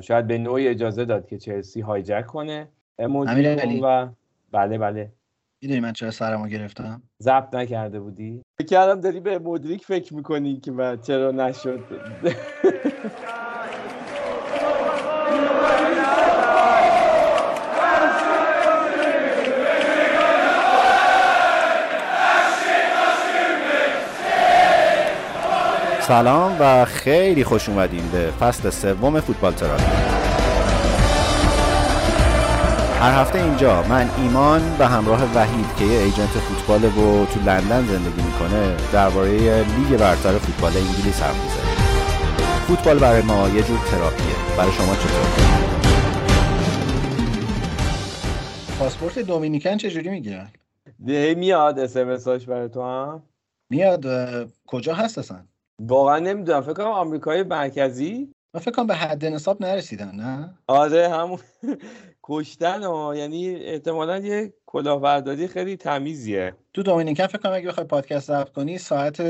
شاید به نوعی اجازه داد که چلسی هایجک کنه. و بله بله. می‌دونی من چرا سرمو گرفتم؟ ضبط نکرده بودی؟ فکر کردم داری به مدریک فکر می‌کنی که بعد چرا نشد. سلام و خیلی خوش اومدین به فصل سوم فوتبال تراپی هر هفته اینجا من ایمان به همراه وحید که یه ایجنت فوتبال و تو لندن زندگی می‌کنه درباره لیگ برتر فوتبال انگلیس حرف می‌زنیم. فوتبال برای ما یه جور تراپیه. برای شما چطور؟ پاسپورت دومینیکن چجوری می‌گیرن میاد اسمساش برای تو هم؟ میاد کجا هست اصلا؟ واقعا نمی‌دونم فکر کنم آمریکای مرکزی؟ من فکر کنم به حد نصاب نرسیدن نه؟ آره همون کشتن ها یعنی احتمالا یه کلاهبرداری خیلی تمیزیه. تو دومینیکن فکر کنم اگه بخوای پادکست ضبط کنی ساعت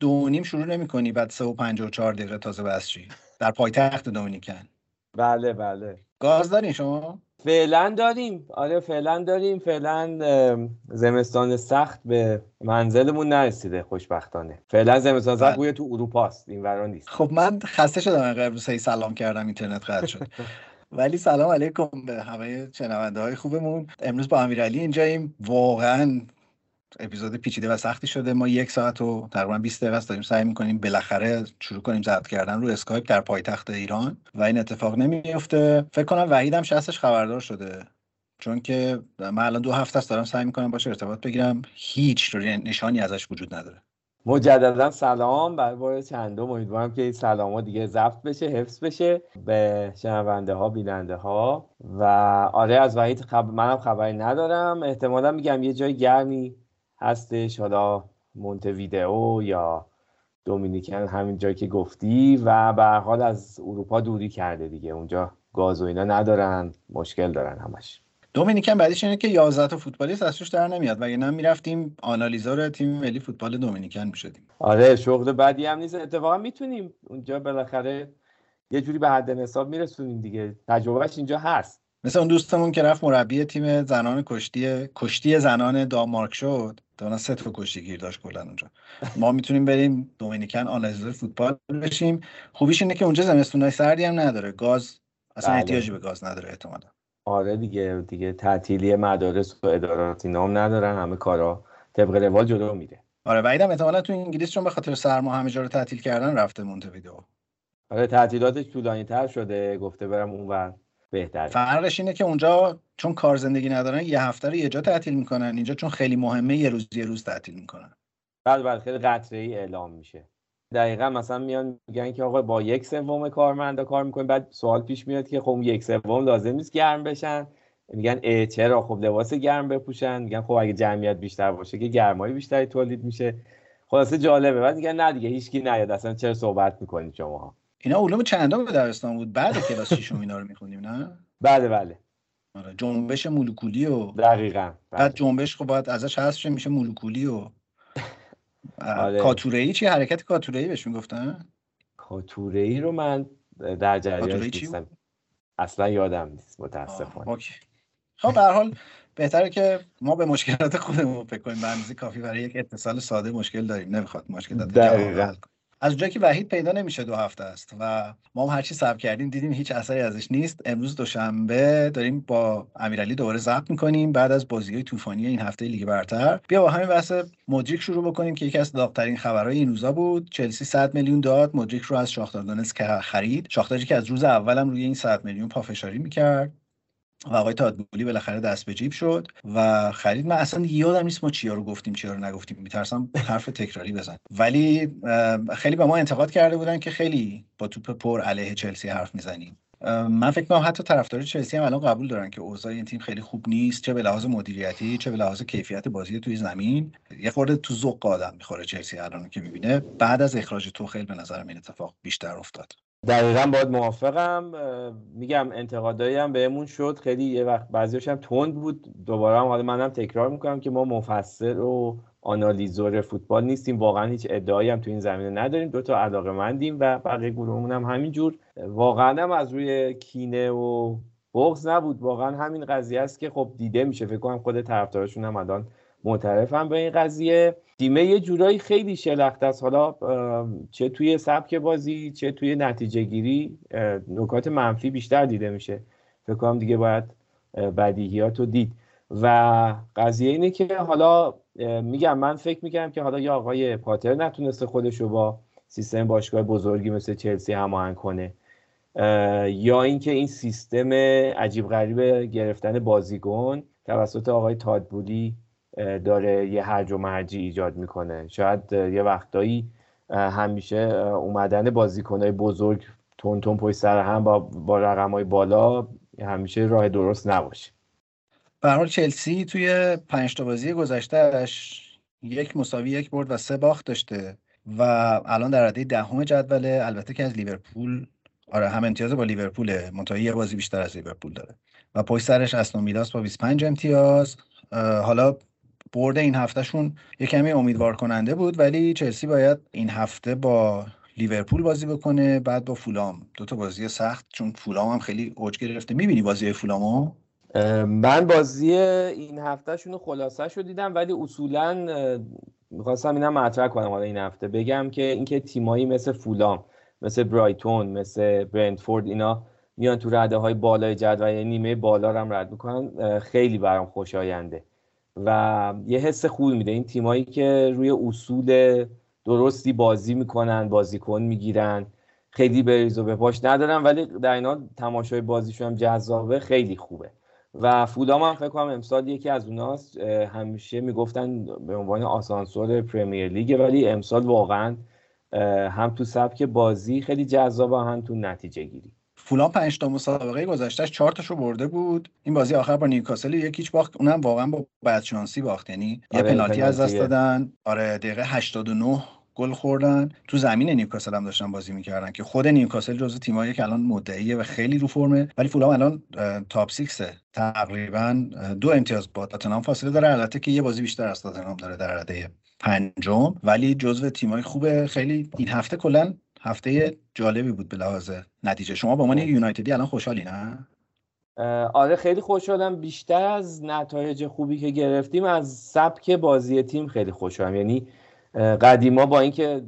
دو و نیم شروع نمی کنی بعد سه و پنج و چهار دقیقه تازه بسری در پایتخت دومینیکن. بله بله. گاز دارین شما؟ فعلا داریم. آره فعلا داریم. فعلا زمستان سخت به منزلمون نرسیده خوشبختانه. فعلا زمستان سخت بله. گویا تو اروپاست این ورا نیست. خب من خسته شدم هی سلام کردم اینترنت قطع شد. ولی سلام علیکم به همه شنونده های خوبمون. امروز با امیرعلی اینجاییم. واقعا اپیزود پیچیده و سختی شده. ما یک ساعت و تقریبا 20 دقیقه است داریم سعی می‌کنیم بالاخره شروع کنیم ضبط کردن رو اسکایپ در پایتخت ایران و این اتفاق نمیفته فکر کنم وحید هم شستش خبردار شده. چون که من الان دو هفته است دارم سعی می‌کنم باشه ارتباط بگیرم. هیچ نشانی ازش وجود نداره. مجددا سلام برای بار چندم. امیدوارم که این سلام ها دیگه ضبط بشه حفظ بشه به شنونده ها بیننده ها و آره از وحید خب... منم خبری ندارم. احتمالا میگم یه جای گرمی هستش حالا مونتویدئو یا دومینیکن همین جایی که گفتی و به حال از اروپا دوری کرده دیگه. اونجا گاز و اینا ندارن مشکل دارن همش. دومینیکن بعدیش اینه که 11 تا فوتبالیست از توش در نمیاد. وگرنه می‌رفتیم آنالیزور تیم ملی فوتبال دومینیکن می‌شدیم؟ آره شغل بعدی هم نیست. اتفاقا می‌تونیم اونجا بالاخره یه جوری به حد نصاب میرسونیم دیگه. تجربهش اینجا هست. مثل اون دوستمون که رفت مربی تیم زنان کشتی کشتی زنان دانمارک شد. تا سه تا کشتی گیر داشت کلا اونجا. ما می‌تونیم بریم دومینیکن آنالیزور فوتبال بشیم. خوبیش اینه که اونجا زمستونای سردی هم نداره. گاز اصلا بله. احتیاجی به گاز نداره احتمالا. آره دیگه دیگه تعطیلی مدارس و ادارات نام ندارن. همه کارا طبق روال جلو میره. آره بعیدم احتمالا تو انگلیس چون به خاطر سرما همه جا رو تعطیل کردن رفته مونتویدئو آره تعطیلاتش طولانی تر شده. گفته برم اونور. بهتره. فرقش اینه که اونجا چون کار زندگی ندارن یه هفته رو یه جا تعطیل می‌کنن. اینجا چون خیلی مهمه یه روز یه روز تعطیل می‌کنن. بعد بعد خیلی قطره ای اعلام میشه. دقیقا مثلا میان میگن که آقا با یک سوم کارمندا کار می‌کنیم. بعد سوال پیش میاد که خب یک سوم لازم نیست گرم بشن. میگن اه چرا؟ خب لباس گرم بپوشن. میگن خب اگه جمعیت بیشتر باشه که گرمای بیشتری تولید میشه. خلاصه جالبه. بعد میگن نه دیگه هیچکی نیاد. اصلا چرا صحبت می‌کنید شما اینا علوم چندم به دبستان بود بعد کلاس ششم اینا رو می‌خونیم نه بله بله آره جنبش مولکولی و دقیقا بله. بعد جنبش خب باید ازش حذف شه میشه مولکولی و آره. کاتوره‌ای چی حرکت کاتوره‌ای بهش می‌گفتن کاتوره ای رو من در چی نیستم اصلا یادم نیست متاسفانه. خب به هر حال بهتره که ما به مشکلات خودمون فکر کنیم به اندازه کافی برای یک اتصال ساده مشکل داریم نمی‌خواد مشکلات جواب. حل. از اونجایی که وحید پیدا نمیشه دو هفته است و ما هم هرچی صبر کردیم دیدیم هیچ اثری ازش نیست. امروز دوشنبه داریم با امیرعلی دوباره ضبط می‌کنیم. بعد از بازی طوفانی این هفته لیگ برتر. بیا با همین بحث مدریک شروع بکنیم که یکی از داغترین خبرهای این روزا بود. چلسی 100 میلیون داد. مدریک رو از شاختار دونتسک خرید. شاختاری که از روز اولم روی این 100 میلیون پافشاری می‌کرد. و آقای تادبولی بالاخره دست به جیب شد و خرید. من اصلا یادم نیست ما چیا رو گفتیم چیا رو نگفتیم. میترسم حرف تکراری بزن. ولی خیلی به ما انتقاد کرده بودن که خیلی با توپ پر علیه چلسی حرف می‌زنیم. من فکر می‌کنم حتی طرفدار چلسی هم الان قبول دارن که اوضاع این تیم خیلی خوب نیست چه به لحاظ مدیریتی چه به لحاظ کیفیت بازی توی زمین. یه خورده تو ذوق آدم می‌خوره چلسی الان که می‌بینه. بعد از اخراج توخیل به نظرم این اتفاق بیشتر افتاد. دقیقا باید موافقم. میگم انتقادایی هم بهمون شد. خیلی یه وقت بعضیش هم تند بود. دوباره هم حالا منم تکرار می‌کنم که ما مفصل و آنالیزور فوتبال نیستیم. واقعا هیچ ادعایی هم تو این زمینه نداریم. دو تا علاقه مندیم و بقیه گروهمون هم همینجور واقعا هم از روی کینه و بغض نبود. واقعا همین قضیه است که خب دیده میشه. فکر کنم خود طرفدارشون هم الان معترفم به این قضیه. تیمه یه جورایی خیلی شلخته است. حالا چه توی سبک بازی چه توی نتیجه گیری نکات منفی بیشتر دیده میشه. فکر کنم دیگه باید بدیهیات رو دید. و قضیه اینه که حالا میگم من فکر میگم که حالا یا آقای پاتر نتونسته خودش رو با سیستم باشگاه بزرگی مثل چلسی هماهنگ کنه. یا اینکه این سیستم عجیب غریب گرفتن بازیکن توسط آقای تادبولی داره یه هرج و مرجی ایجاد می‌کنه. شاید یه وقتایی همیشه اومدن بازیکنهای بزرگ تون تون پشت سر هم با, با رقم های بالا همیشه راه درست نباشه. به حال چلسی توی پنج تا بازی گذشتهش یک مساوی یک برد و سه باخت داشته و الان در رده دهم جدوله البته که از لیورپول آره هم امتیاز با لیورپول منتهی یه بازی بیشتر از لیورپول داره. و پشت سرش استون میلاس با 25 امتیاز. حالا برد این هفتهشون یه کمی امیدوار کننده بود ولی چلسی باید این هفته با لیورپول بازی بکنه بعد با فولام. دو تا بازی سخت چون فولام هم خیلی اوج گرفته. می‌بینی بازی فولامو؟ من بازی این هفتهشون خلاصه شو دیدم ولی اصولا می‌خواستم اینم مطرح کنم حالا این هفته. بگم که اینکه تیمایی مثل فولام مثل برایتون مثل برندفورد اینا میان تو رده های بالای جدول یعنی نیمه بالا هم رد می‌کنن. خیلی برام خوشاینده. و یه حس خوبی میده. این تیمایی که روی اصول درستی بازی می‌کنن بازیکن می‌گیرن خیلی به ریز و به پاش ندارن ولی در اینا تماشای بازیشون هم جذابه خیلی خوبه. و فولام هم فکر کنم امسال یکی از اوناست. همیشه می‌گفتن به عنوان آسانسور پرمیر لیگ ولی امسال واقعا هم تو سبک بازی خیلی جذاب هم تو نتیجه گیری. فولان پنج تا مسابقه گذشتهش چهار تاشو برده بود. این بازی آخر با نیوکاسل یکیچ باخت اونم واقعا با بدشانسی باخت. یعنی یه آره، پنالتی از دست دادن. آره دقیقه 89 گل خوردن. تو زمین نیوکاسل هم داشتن بازی می‌کردن که خود نیوکاسل جزو تیمایی که الان مدعیه و خیلی رو فرمه ولی فولام الان تاپ 6 تقریبا دو امتیاز با تاتنهام فاصله داره. البته که یه بازی بیشتر از تاتنهام داره در رده پنجم. ولی جزو تیمای خوبه خیلی این هفته کلا هفته جالبی بود به لحاظ نتیجه. شما با عنوان یونایتدی الان خوشحالی نه؟ آره خیلی خوشحالم. بیشتر از نتایج خوبی که گرفتیم از سبک بازی تیم خیلی خوشحالم. یعنی قدیما با اینکه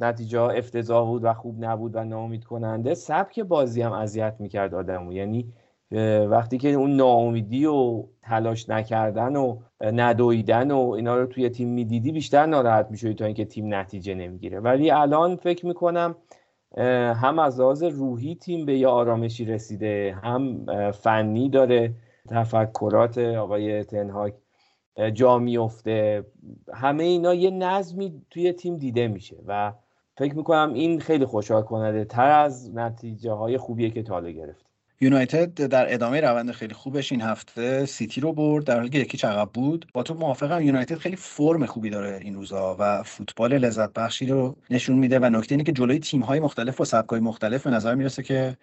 نتیجه افتضاح بود و خوب نبود و ناامید کننده سبک بازی هم اذیت می‌کرد آدمو. یعنی وقتی که اون ناامیدی و تلاش نکردن و ندویدن و اینا رو توی تیم می‌دیدی بیشتر ناراحت می‌شدی تا اینکه تیم نتیجه نمی‌گیره. ولی الان فکر می‌کنم هم از لحاظ روحی تیم به یه آرامشی رسیده هم فنی داره تفکرات آقای تنهاک جا میفته همه اینا یه نظمی توی تیم دیده میشه و فکر می‌کنم این خیلی خوشحال کننده تر از نتیجه های خوبیه که تاله گرفت یونایتد در ادامه روند خیلی خوبش این هفته سیتی رو برد در حالی که یکی چقب بود. با تو موافقم یونایتد خیلی فرم خوبی داره این روزا و فوتبال لذت بخشی رو نشون میده و نکته اینه که جلوی تیم های مختلف و سبک های مختلف به نظر می‌رسه که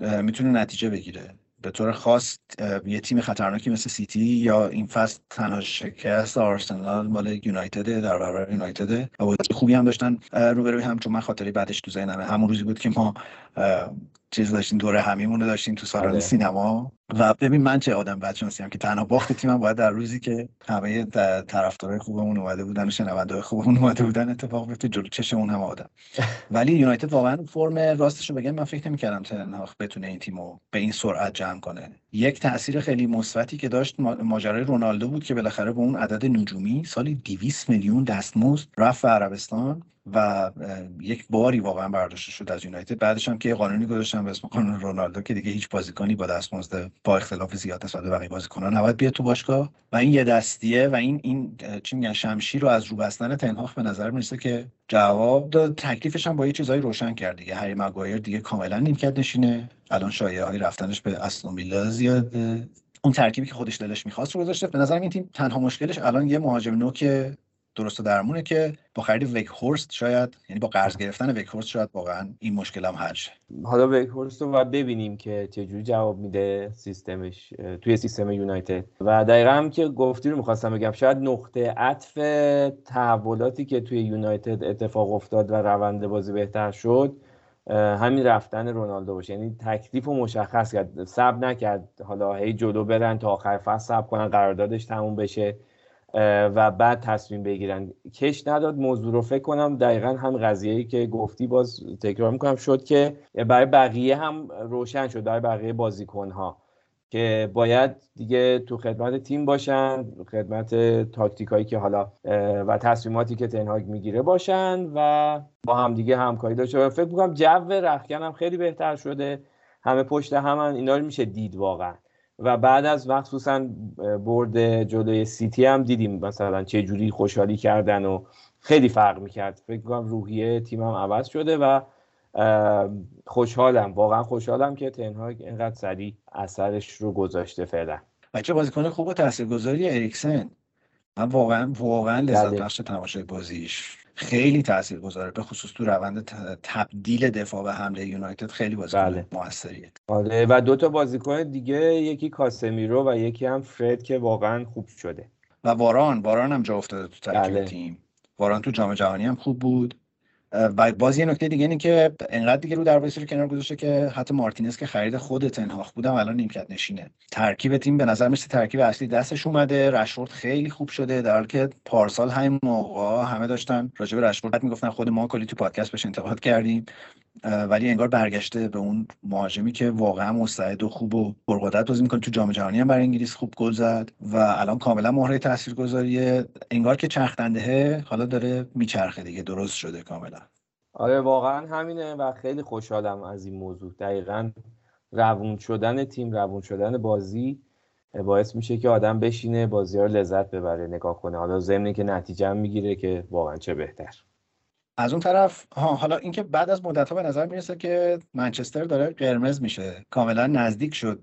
می‌تونه نتیجه بگیره. به طور خاص یه تیم خطرناکی مثل سیتی یا این فصل تنها شکست آرسنال مال یونایتد در برابر یونایتد و خوبی هم داشتن. روبروی هم چون من خاطری بعدش تو ذهنمه همون روزی بود که ما چیز داشتیم دوره همیمون رو داشتیم تو سالن آره. سینما و ببین من چه آدم بدشانسی هم که تنها باخت تیمم باید در روزی که همه طرفدارای خوبمون اومده بودن و شنونده‌های خوبمون اومده بودن اتفاق بیفته جلو چشمون هم آدم. ولی یونایتد واقعا فرم راستش رو بگم من فکر نمی‌کردم تنهاخ بتونه این تیمو به این سرعت جمع کنه. یک تاثیر خیلی مثبتی که داشت ماجرای رونالدو بود که بالاخره به اون عدد نجومی سالی 200 میلیون دستمزد رفت به عربستان و یک باری واقعا برداشته شد از یونایتد. بعدش هم که یه قانونی گذاشتن به اسم قانون رونالدو که دیگه هیچ بازیکنی با دستمزد با اختلاف زیاد نسبت به بقیه بازیکنان. نباید بیاد تو باشگاه. و این یه دستیه و این این چی میگن شمشیر رو از رو بستن تنهاخ به نظر می‌رسه که جواب داد. تکلیفش هم با یه چیزایی روشن کرد دیگه. هری مگایر دیگه کاملا نیمکت نشینه. الان شایعه های رفتنش به استون ویلا زیاده. اون ترکیبی که خودش دلش می‌خواست رو گذاشته. به نظر این تیم تنها مشکلش الان یه مهاجم نوک درست و درمونه که با خرید ویک هورست شاید یعنی با قرض گرفتن ویک هورست شاید واقعا این مشکل هم حل شه. حالا ویک هورست رو باید ببینیم که چجوری جواب میده سیستمش توی سیستم یونایتد. و دقیقا هم که گفتی رو می‌خواستم بگم شاید نقطه عطف تحولاتی که توی یونایتد اتفاق افتاد و روند بازی بهتر شد همین رفتن رونالدو باشه. یعنی تکلیف رو مشخص کرد. سب نکرد. حالا هی جلو برن تا آخر فصل سب کنن قراردادش تموم بشه. و بعد تصمیم بگیرن. کش نداد موضوع رو فکر کنم دقیقا هم قضیه که گفتی باز تکرار می‌کنم. شد که برای بقیه هم روشن شد برای بقیه بازیکن ها که باید دیگه تو خدمت تیم باشن خدمت تاکتیک هایی که حالا و تصمیماتی که تنهاگ می‌گیره باشن و با هم دیگه همکاری داشته فکر می‌کنم جو رخکن هم خیلی بهتر شده. همه پشت همن اینا رو میشه دید واقعا. و بعد از وقت خصوصا برد جلوی سیتی هم دیدیم مثلا چه جوری خوشحالی کردن و خیلی فرق می‌کرد. فکر کنم روحیه تیم هم عوض شده و خوشحالم واقعا خوشحالم که تنهاگ اینقدر سریع اثرش رو گذاشته فعلا. بچه بازیکن خوب و تاثیرگذاری اریکسن. من واقعا واقعا لذت بله. بخش تماشای بازیش خیلی تاثیر گذاره به خصوص تو روند تبدیل دفاع به حمله یونایتد خیلی بازیکن بله. موثریه آره و دو تا بازیکن دیگه یکی کاسمیرو و یکی هم فرد که واقعا خوب شده و واران واران هم جا افتاده تو ترکیب بله. تیم واران تو جام جهانی هم خوب بود و باز یه نکته دیگه اینه که انقدر دیگه رو دروازه رو کنار گذاشته که حتی مارتینز که خرید خود تنهاخ بودم الان نیمکت نشینه. ترکیب تیم به نظر مثل ترکیب اصلی دستش اومده رشورد خیلی خوب شده در حالی که پارسال همین موقع همه داشتن راجع به رشورد می‌گفتن خود ما کلی تو پادکست بهش انتقاد کردیم. ولی انگار برگشته به اون مهاجمی که واقعا مستعد و خوب و پرقدرت بازی می‌کنه. تو جام جهانی هم برای انگلیس خوب گل زد و الان کاملا مهره تاثیرگذاریه. انگار که چرخدنده حالا داره میچرخه دیگه. درست شده کاملا. آره واقعا همینه و خیلی خوشحالم از این موضوع. دقیقا روون شدن تیم روون شدن بازی باعث میشه که آدم بشینه بازی ها لذت ببره نگاه کنه. حالا ضمنی که نتیجه می‌گیره که واقعا چه بهتر. از اون طرف ها حالا اینکه بعد از مدت ها به نظر می‌رسه که منچستر داره قرمز میشه. کاملا نزدیک شد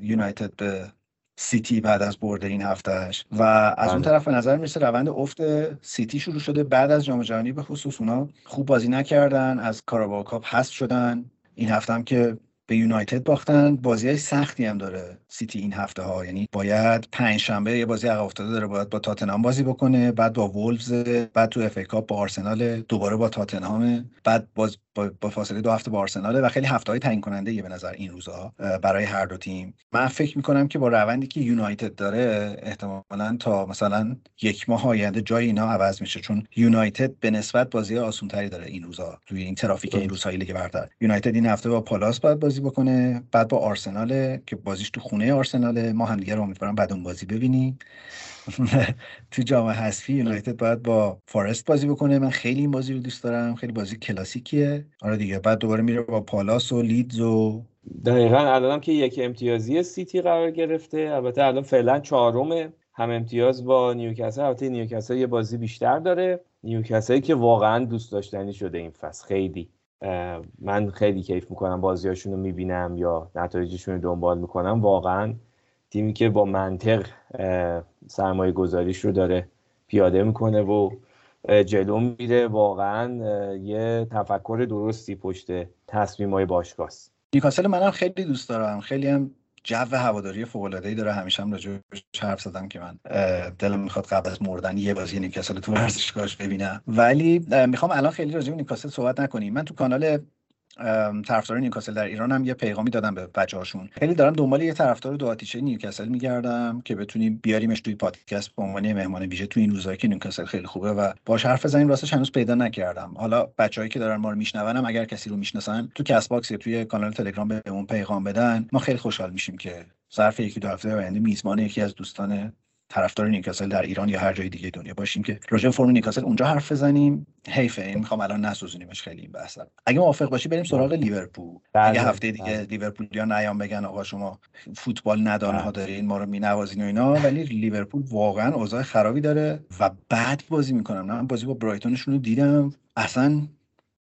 یونایتد به سیتی بعد از برد این هفتهش و از اون بله. طرف به نظر می‌رسه روند افت سیتی شروع شده بعد از جام جهانی به خصوص. اونا خوب بازی نکردن از Carabao Cup حذف شدن. این هفته هم که به یونایتد باختن. بازی سختی هم داره سیتی این هفته ها یعنی باید پنج شنبه یه بازی عقب افتاده داره باید با تاتنهام بازی بکنه بعد با وولفز بعد تو FA با آرسنال دوباره با تاتنهام. بعد باز با, فاصله دو هفته با آرسناله و خیلی هفته های تعیین کننده یه به نظر این روزها برای هر دو تیم. من فکر می‌کنم که با روندی که یونایتد داره احتمالا تا مثلا یک ماه آینده جای اینا عوض میشه. چون یونایتد به نسبت بازی آسون تری داره این روزها توی این ترافیک این روزهای لیگ برتر. یونایتد این هفته با پالاس باید بازی بکنه بعد با آرسنال که بازیش تو خونه آرسناله. ما هم دیگه رو امیدوارم بعد اون بازی ببینیم. تو جام حذفی یونایتد باید با فارست بازی بکنه. من خیلی این بازی رو دوست دارم. خیلی بازی کلاسیکیه. آره دیگه. بعد دوباره میره با پالاس و لیدز و دقیقا. الانم که یک امتیازی سیتی قرار گرفته. البته الان فعلا چهارمه. هم امتیاز با نیوکاسل. البته نیوکاسل یه بازی بیشتر داره. نیوکاسل که واقعا دوست داشتنی شده این فصل. خیلی. من خیلی کیف می‌کنم. بازیاشون رو می‌بینم یا نتایجشون رو دنبال می‌کنم. واقعا تیمی که با منطق سرمایه گذاریش رو داره پیاده می‌کنه و جلو میره. واقعا یه تفکر درستی پشت تصمیم های باشگاهست نیوکاسل منم خیلی دوست دارم. خیلی هم جو هواداری فوق داره. همیشه هم راجع حرف زدم که من دلم می‌خواد قبل از مردن یه بازی نیوکاسل تو ورزشگاهش ببینم. ولی می‌خوام الان خیلی راجع به نیوکاسل صحبت نکنیم. من تو کانال طرفدار نیوکاسل در ایران هم یه پیغامی دادم به بچه هاشون خیلی دارم دنبال یه طرفدار دو آتیشه نیوکاسل میگردم که بتونیم بیاریمش توی پادکست به عنوان مهمان ویژه تو این روزایی که نیوکاسل خیلی خوبه و باش حرف بزنیم راستش هنوز پیدا نکردم. حالا بچههایی که دارن ما رو میشنونم اگر کسی رو می‌شناسن تو Castbox یا توی کانال تلگرام بهمون پیغام بدن ما خیلی خوشحال میشیم که ظرف یکی دو هفته آینده میزبان یکی از دوستان طرفدار نیوکاسل در ایران یا هر جای دیگه دنیا باشیم که راجع فرم نیوکاسل اونجا حرف بزنیم. حیفه این می‌خوام الان نسوزونیمش خیلی این بحث اگه موافق باشی بریم سراغ لیورپول. بله، اگه هفته دیگه بله. لیورپول یا نیام بگن آقا شما فوتبال ندانه ها بله. دارین ما رو مینوازین و اینا ولی لیورپول واقعا اوضاع خرابی داره و بعد بازی می‌کنم. نه من بازی با برایتونشون رو دیدم. اصلا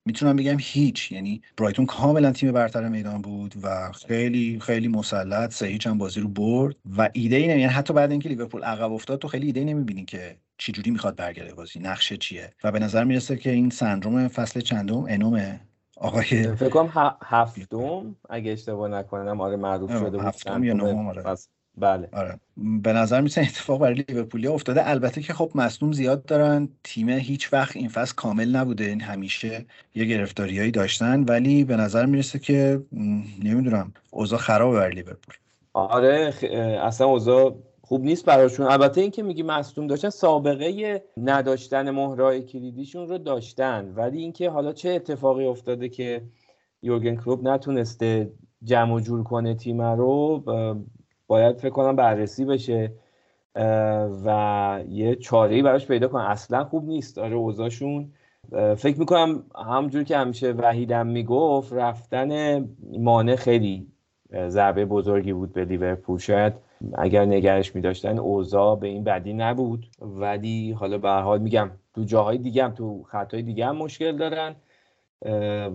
می‌تونم بگم هیچ. یعنی برایتون کاملا تیم برتر میدان بود و خیلی خیلی مسلط سه هیچ هم بازی رو برد و ایده ای یعنی حتی بعد اینکه لیورپول عقب افتاد تو خیلی ایده نمی‌بینی که چجوری می‌خواد برگرده بازی. نقشه چیه؟ و به نظر می‌رسه که این سندروم فصل چندم انومه آقای فکر کنم هفتم اگه اشتباه نکنم. آره معروف شده بود هفتم یا نهم آره. بله. آره. به نظر میسه اتفاق برای لیورپولی افتاده. البته که خب مصدوم زیاد دارن. تیم هیچ وقت این فصل کامل نبوده. این همیشه یه گرفتاریایی داشتن. ولی به نظر می‌رسه که نمی‌دونم. اوضاع خرابه برای لیورپول. آره. اصلا اوضاع خوب نیست براشون. البته اینکه میگی مصدوم داشتن سابقه نداشتن مهرای کلیدیشون رو داشتن. ولی اینکه حالا چه اتفاقی افتاده که یورگن کلوب نتونسته جمع جور کنه تیم رو باید فکر کنم بررسی بشه و یه چاره براش پیدا کنن اصلا خوب نیست. آره اوضاعشون فکر می‌کنم همجور که همیشه وحیدم می‌گفت رفتن مانع خیلی ضربه بزرگی بود به لیورپول. شاید اگر نگرش میداشتن اوضاع به این بدی نبود. ولی حالا به حال میگم تو جاهای دیگه هم تو خطای دیگه هم مشکل دارن.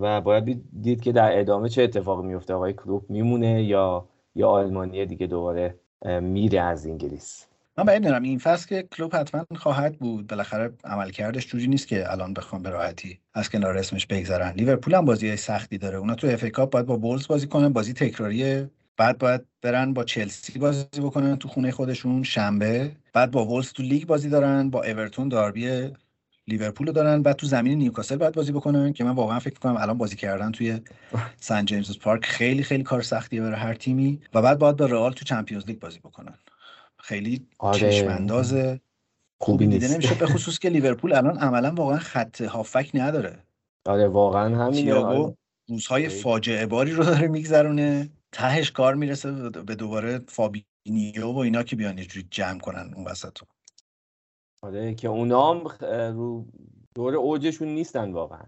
و باید دید که در ادامه چه اتفاقی میفته آقای کلوب میمونه یا یا آلمانی دیگه دوباره میره از انگلیس. من باید می‌دونم این فصل که کلوب حتما خواهد بود. بالاخره عملکردش جوری نیست که الان بخوام به راحتی از کنار اسمش بگذرن لیورپول هم بازی سختی داره. اونا تو FA Cup باید با وولز بازی کنن. بازی تکراریه. بعد باید برن با چلسی بازی بکنن تو خونه خودشون. شنبه. بعد با وولز تو لیگ بازی دارن. با اورتون داربی لیورپول دارن بعد تو زمین نیوکاسل باید بازی بکنن که من واقعا فکر کنم الان بازی کردن توی سن جیمز پارک خیلی خیلی کار سختیه برای هر تیمی و بعد باید با رئال تو Champions League بازی بکنن. خیلی آره. چشمانداز خوبی دیده نمیشه به خصوص که لیورپول الان عملا واقعا خط هافبک نداره. آره واقعا همین آره. روزهای فاجعه باری رو داره میگذرونه. تهش کار می‌رسه به دوباره فابینیو و اینا که بیان یه جمع کنن اون وسط آره که اونا هم رو دور اوجشون نیستن واقعا.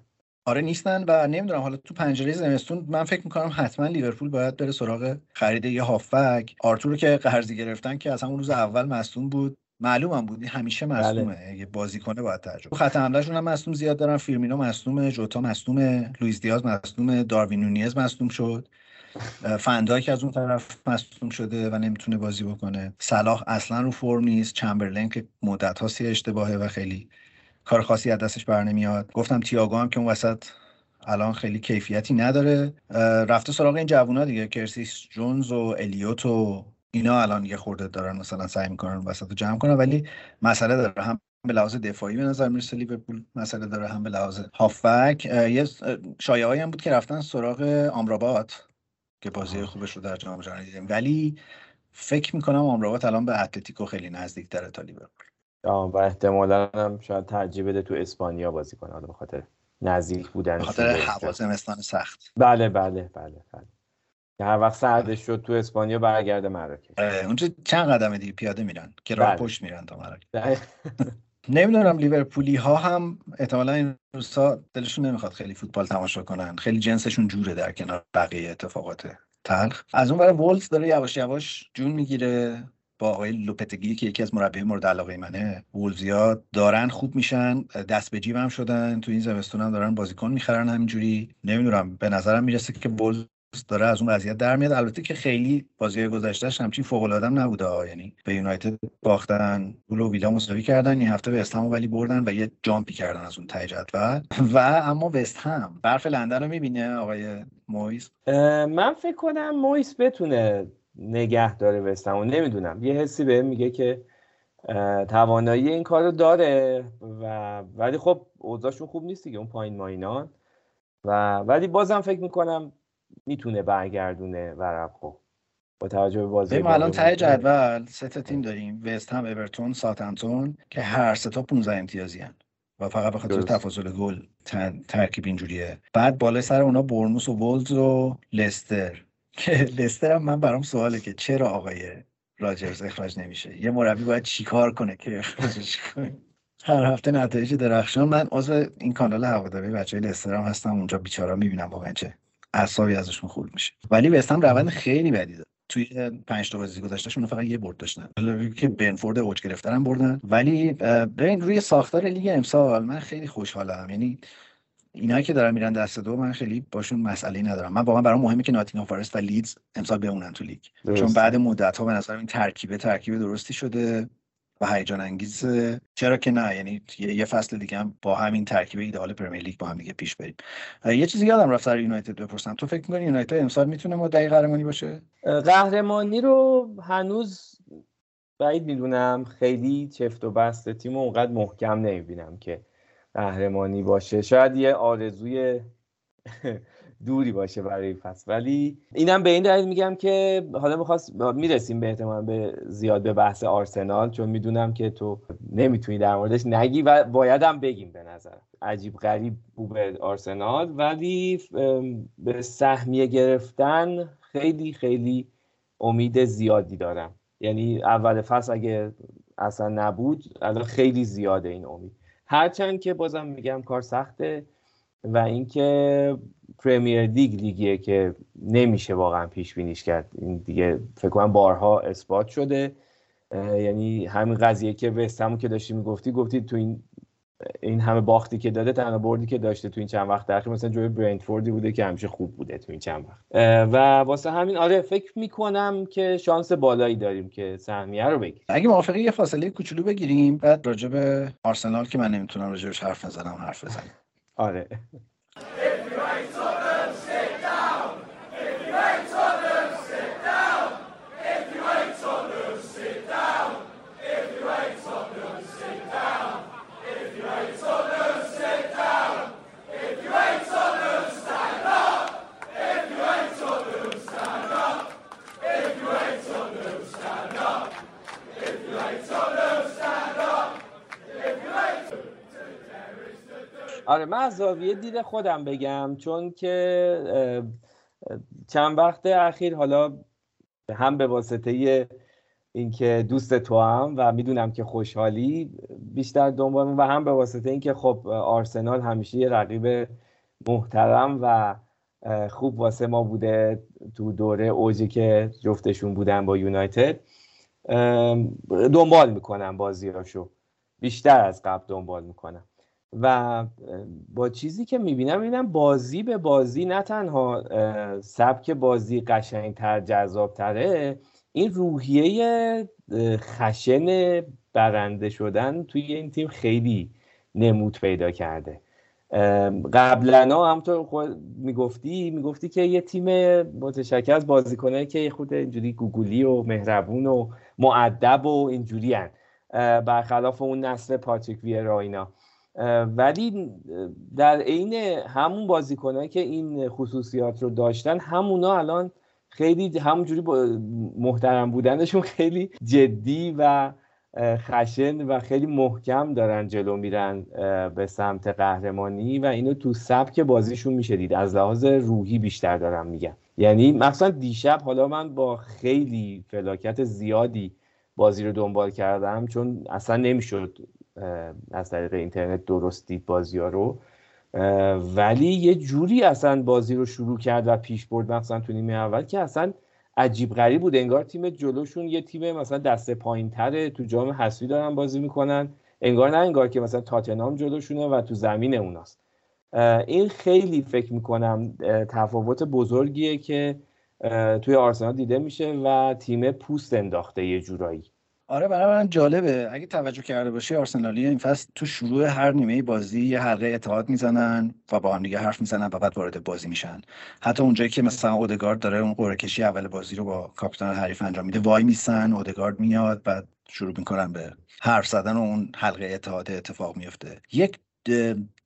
آره نیستن و نمی‌دونم حالا تو پنجره زمستون من فکر می‌کنم حتما لیورپول باید بره سراغ خرید یه هافبک آرتور که قرضی گرفتن که از همون روز اول مصدوم بود. معلوم هم بود همیشه مصدومه. بله. اگه بازی کنه باید ترجمه خط حملهشون هم مصدوم زیاد دارن. فیرمینو مصدومه جوتا مصدومه لوئیس دیاز مصدومه داروین نونیز مصدوم شد. که از اون طرف مصدوم شده و نمی‌تونه بازی بکنه. صلاح اصلا رو فرم نیست. چمبرلین که مدت هاست اشتباهه و خیلی کار خاصی از دستش بر نمیاد. گفتم تییاگو هم که اون وسط الان خیلی کیفیتی نداره. رفته سراغ این جوونا دیگه. کرسیس جونز و الیوت و اینا الان یه خورده دارن مثلا سعی می‌کنن وسط جمع کنن. ولی مسئله داره. هم به لحاظ دفاعی به نظر می‌رسه لیورپول. مسئله داره هم به لحاظ هافبک. یه شایعه هم بود که رفتن سراغ آمرابات. که بازی خوبش رو در جام جهانی دیدیم. ولی فکر می‌کنم آمرابات الان به اتلتیکو خیلی نزدیک تره تا لیورپول و احتمالا هم شاید ترجیح بده تو اسپانیا بازی کنه. به خاطر نزدیک بودن خاطر هوا زمستان سخت. بله بله بله بله. هر وقت سردش شد تو اسپانیا برگرده مراکش. اونجا چند قدم دیگه پیاده میرن. که راه بله. پشت میرن تا مراکش. نمی‌دونم لیورپولی ها هم احتمالا این روزها دلشون نمی‌خواد خیلی فوتبال تماشا کنن. خیلی جنسشون جوره در کنار بقیه اتفاقات تلخ. از اون برای وولز داره یواش یواش جون می‌گیره با آقای لوپتگی که یکی از مربی مورد علاقه منه. وولزیا دارن خوب میشن دست به جیب هم شدن تو این زمستون هم دارن بازیکن می‌خرن همینجوری. نمی‌دونم به نظرم می‌رسه که وولز داره از اون وضعیت در میاد. البته که خیلی بازی گذشتهش همچین فوق العاده نبوده یعنی به یونایتد باختن گل و ویلا مساوی کردن این هفته هم ولی بردن و یه جامپی کردن از اون ته جدول. و اما وست هم. برف لندن رو می‌بینه آقای مویس؟ من فکر کنم مویس بتونه نگه داره وست نمی‌دونم. یه حسی به میگه که توانایی این کار رو داره و ولی خب اوضاعشون خوب نیست دیگه. اون پایین ماینان. و ولی بازم فکر می‌کنم می‌تونه برگردونه ورقو با توجه به بازی ما الان ته جدول. سه تا تیم داریم. وست هم اورتون ساتنتون که هر سه تا 15 امتیازی هن. و فقط به خاطر تفاضل گل ترکیب اینجوریه. بعد بالای سر اونا برنوس و ولز و لستر. که لستر هم من برام سواله که چرا آقای راجرز اخراج نمیشه؟ یه مربی باید چیکار کنه که اخراجش کنه؟ هر هفته نتایج درخشان. من عضو این کانال هواداری بچه لستر هم هستم. اونجا بیچارا می‌بینم واقعا چه اعصابی ازشون خورد میشه. ولی وستهم روند خیلی بدی داره توی پنج تا بازی گذشتهشون فقط یه برد داشتن. که بنفورد اوج گرفتن بردن. ولی ببین روی ساختار لیگ امسال من خیلی خوشحالم. یعنی اینا که دارن میرن دست دو من خیلی باشون مسئله ندارم. من واقعا برام مهمه که ناتینگهام فارست و لیدز امسال بمونن تو لیگ. چون بعد مدت ها به نظر این ترکیب ترکیب درستی شده. و هیجان انگیز چرا که نه؟ یعنی یه فصل دیگه هم با همین ترکیب ایدئال Premier League با هم دیگه پیش بریم. یه چیزی یادم رفت سر یونایتد بپرسم. تو فکر می‌کنی یونایتد امسال می‌تونه مدعی قهرمانی باشه؟ قهرمانی رو هنوز بعید می‌دونم. خیلی چفت و بست تیم اونقدر محکم نمی‌بینم که قهرمانی باشه. شاید یه آرزوی دوری باشه برای فصل. ولی اینم به این دلیل میگم که حالا می‌خواست می‌رسیم به احتمال به زیاد به بحث آرسنال چون می‌دونم که تو نمی‌تونی در موردش نگی و بایدم بگیم به نظر. عجیب غریب بود آرسنال ولی به سهمیه گرفتن خیلی خیلی امید زیادی دارم. یعنی اول فصل اگه اصلا نبود الان خیلی زیاده این امید. هرچند که بازم میگم کار سخته. و اینکه پرمیر لیگ لیگیه که نمیشه واقعا پیش بینیش کرد. این دیگه فکر کنم بارها اثبات شده. یعنی همین قضیه که وستهمو که داشتی می‌گفتی گفتی تو این این همه باختی که داده تنها بردی که داشته تو این چند وقت اخیر مثلا جوی برنتفوردی بوده که همیشه خوب بوده تو این چند وقت. و واسه همین آره فکر می‌کنم که شانس بالایی داریم که سهمیه رو بگیریم. اگه موافقی یه فاصله کوچولو بگیریم بعد راجع به آرسنال که من نمی‌تونم راجعش حرف نزنم حرف بزنم. آره آره من از زاویه دید خودم بگم چون که چند وقت اخیر حالا هم به واسطه اینکه دوست تو هم و می‌دونم که خوشحالی بیشتر دنبال و هم به واسطه اینکه خب آرسنال همیشه یه رقیب محترم و خوب واسه ما بوده تو دوره اوجی که جفتشون بودن با یونایتد. دنبال می‌کنم بازیاشو. بیشتر از قبل دنبال می‌کنم. و با چیزی که می‌بینم می‌بینم بازی به بازی نه تنها سبک بازی قشنگتر جذابتره این روحیه خشن برنده شدن توی این تیم خیلی نمود پیدا کرده. قبلا هم تو خود می‌گفتی می‌گفتی که یه تیم متشکل از بازیکنایی که خود اینجوری گوگلی و مهربون و معدب و اینجوری هن. برخلاف اون نسل پاتریک ویرا اینا. ولی در عین همون بازیکنایی که این خصوصیات رو داشتن همونا الان خیلی همونجوری محترم بودنشون خیلی جدی و خشن و خیلی محکم دارن جلو میرن به سمت قهرمانی و اینو تو سبک بازیشون میشه دید. از لحاظ روحی بیشتر دارم میگم یعنی مثلا دیشب حالا من با خیلی فلاکت زیادی بازی رو دنبال کردم چون اصلا نمی‌شد از طریق اینترنت درست دید بازی ها رو. ولی یه جوری اصلا بازی رو شروع کرد و پیش برد مثلا تو نیمه اول که اصلا عجیب غریب بود. انگار تیم جلوشون یه تیم مثلا دسته پایین تره تو جام حذفی دارن بازی می‌کنن. انگار نه انگار که مثلا تاتنام جلوشونه و تو زمین اوناست. این خیلی فکر می‌کنم تفاوت بزرگیه که توی آرسنال دیده میشه و تیم پوست انداخته یه جورایی. آره برای من جالبه. اگه توجه کرده باشی آرسنالی این فصل تو شروع هر نیمه بازی یه حلقه اتحاد می‌زنن و با هم دیگه حرف می‌زنن و بعد وارد بازی میشن. حتی اونجایی که مثلا اودگارد داره اون قرعه کشی اول بازی رو با کاپیتان حریف انجام میده وای میسن اودگارد میاد بعد شروع می‌کنن به حرف زدن و اون حلقه اتحاد اتفاق میفته یک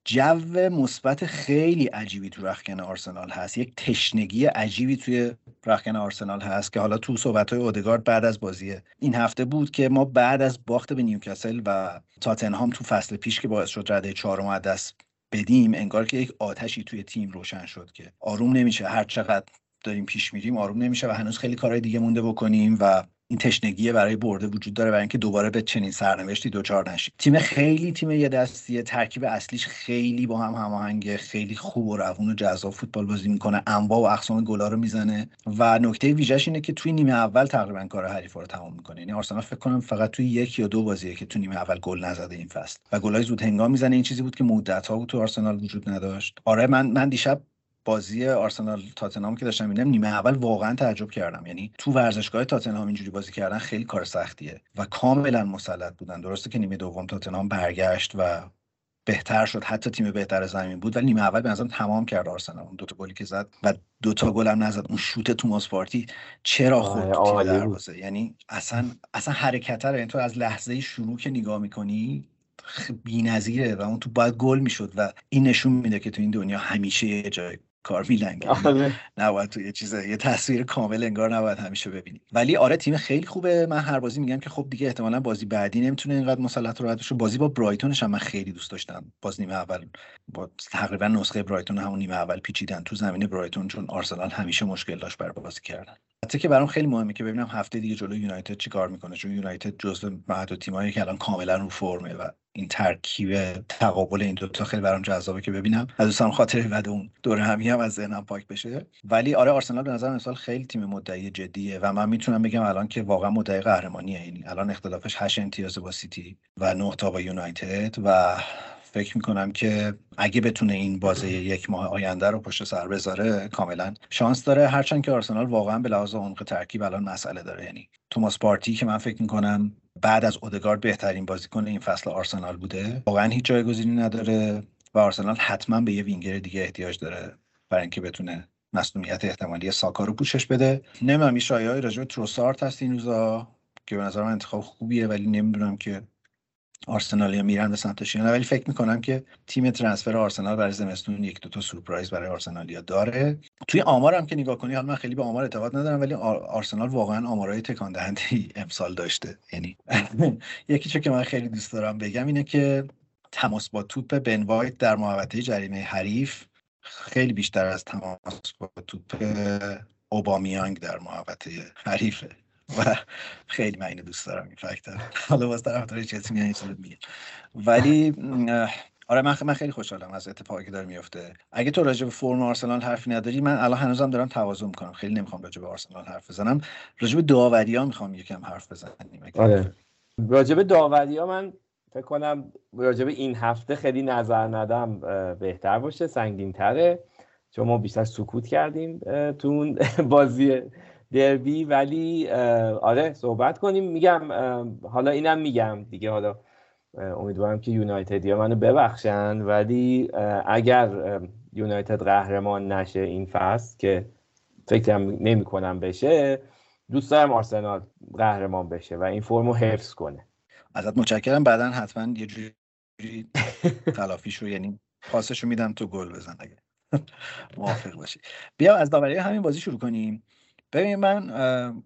جو مثبت خیلی عجیبی تو رخکن آرسنال هست. یک تشنگی عجیبی توی رخکن آرسنال هست که حالا تو صحبت های اودگارد بعد از بازی این هفته بود که ما بعد از باخت به نیوکاسل و تاتنهام تو فصل پیش که باعث شد رده چهارم دست بدیم انگار که یک آتشی توی تیم روشن شد که آروم نمیشه. هر چقدر داریم پیش میریم آروم نمیشه و هنوز خیلی کارهای دیگه مونده بکنیم و این تشنگی برای برده وجود داره برای اینکه دوباره به چنین سرنوشتی دوچار نشید. تیم خیلی تیم یه دستیه ترکیب اصلیش خیلی با هم هماهنگه خیلی خوب و روون و جذاب فوتبال بازی می‌کنه. انواع و اقسام گلا رو می‌زنه و نکته ویژش اینه که توی نیمه اول تقریبا کار حریفا رو تمام می‌کنه. یعنی آرسنال فکر کنم فقط توی یک یا دو بازیه که تو نیمه اول گل نزده این فصل. و گلای زود هنگام می‌زنه. این چیزی بود که مدت ها بود تو آرسنال وجود نداشت. آره من من دیشب بازی آرسنال تاتنهام که داشتم میدم نیمه اول واقعا تعجب کردم. یعنی تو ورزشگاه تاتنهام اینجوری بازی کردن خیلی کار سختیه و کاملا مسلط بودن. درسته که نیمه دوم تاتنهام برگشت و بهتر شد. حتی تیم بهتر زمین بود ولی نیمه اول به نظرم تمام کرد آرسنال. اون دوتا گلی که زد و دوتا گل هم نزد. اون شوت توماس پارتی چرا خورد تو دروازه؟ یعنی اصلا اصلا حرکت یعنی تو از لحظه شروع که نگاه می‌کنی بی‌نظیره و اون تو باید گل می‌شد و این نشون میده که تو این دنیا همیشه یه جای کار میلنگه. آره. نباید تو یه چیز یه تصویر کامل انگار نباید همیشه ببینی. ولی آره تیم خیلی خوبه. من هر بازی میگم که خب دیگه احتمالا بازی بعدی نمی‌تونه اینقدر مسلط رو بشه. بازی با برایتونش هم من خیلی دوست داشتم. باز نیمه اول با تقریبا نسخه برایتون همون نیمه اول پیچیدن تو زمین برایتون چون آرسنال همیشه مشکل داشت بر بازی کردن. حتی که برام خیلی مهمه که ببینم هفته دیگه جلوی یونایتد چیکار می‌کنه. چون یونایتد جزو معدود تیمایی که الان کاملا رو فرمه و این ترکیب تقابل این دوتا خیلی برام جذابه که ببینم. از دوستان خاطر بعد اون دور همی هم از ذهنم پاک بشه. ولی آره آرسنال به نظر امسال خیلی تیم مدعی جدیه و من می‌تونم بگم الان که واقعا مدعی قهرمانیه. یعنی الان اختلافش 8 امتیاز با سیتی و 9 تا با یونایتد و فکر می‌کنم که اگه بتونه این بازی یک ماه آینده رو پشت سر بذاره کاملا شانس داره. هرچند که آرسنال واقعا به لحاظ عمق ترکیب الان مسئله داره. یعنی توماس پارتی که من فکر می‌کنم بعد از اودگارد بهترین بازیکن این فصل آرسنال بوده. واقعا هیچ جایگزینی نداره و آرسنال حتما به یه وینگر دیگه احتیاج داره برای اینکه بتونه مسئولیت احتمالی ساکا رو پوشش بده. نمی‌دونم این شایعه راجع تروسارت هست این روزا که به نظر من انتخاب خوبیه ولی نمی‌دونم که آرسنالیا میرن به سمتش ولی فکر می‌کنم که تیم ترنسفر آرسنال برای زمستون یک دو تا سورپرایز برای آرسنالیا داره. توی آمار هم که نگاه کنی حالا من خیلی به آمار اعتقاد ندارم ولی آرسنال واقعا آمارهای تکان دهنده امسال داشته. یعنی یکی چه که من خیلی دوست دارم بگم اینه که تماس با توپ بن وایت در محوطه جریمه حریف خیلی بیشتر از تماس با توپ اوبامیانگ در محوطه حریفه. و خیلی من اینو دوست دارم این فکت حالا باز طرفدار چلسی میان این میگه. ولی آره من, من خیلی خوشحالم از اتفاقی که داره میفته. اگه تو راجع به فرم آرسنال حرفی نداری من الان هنوزم دارم تواضع می‌کنم. خیلی نمی‌خوام راجع به آرسنال حرف بزنم. راجع به داوری ها می‌خوام یکم حرف بزنیم. آره. راجع به داوری ها من فکر کنم راجع به این هفته خیلی نظر ندم بهتر باشه سنگین تره چون ما بیشتر سکوت کردیم تو اون بازی دربی ولی آره صحبت کنیم. میگم حالا اینم میگم دیگه. حالا امیدوارم که یونایتدیا منو ببخشن. ولی اگر یونایتد قهرمان نشه این فصل که فکرم نمی کنم بشه دوست دارم آرسنال قهرمان بشه و این فرمو حفظ کنه. ازت متشکرم. بعدا حتما یه جوری تلافیش رو یعنی پاسش رو میدم تو گل بزن اگه موافق باشی. بیا از داوری همین بازی شروع کنیم. ببین من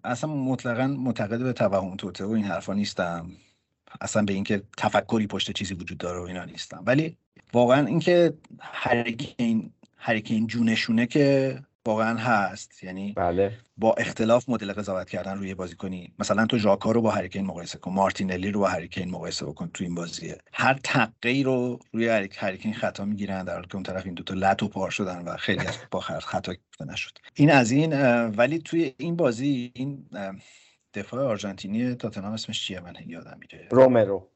اصلا مطلقا معتقد به توهم توته و این حرفا نیستم. اصلا به اینکه تفکری پشت چیزی وجود داره و اینا نیستم. ولی واقعا اینکه هریکین هریکین جونشونه که واقعا هست. یعنی بله. با اختلاف مدل قضاوت کردن روی بازی کنی مثلا تو ژاکا رو با هریکین مقایسه کن. مارتینلی رو با هریکین مقایسه بکن تو این بازیه. هر تقی رو روی هریکین خطا می‌گیرن در حالی که اون طرف این دوتا لط و پار شدن و خیلی از با خطا نشد. این از این ولی توی این بازی این دفاع آرژانتینی تاتنهام اسمش چیه؟ من یادم میره. رومرو.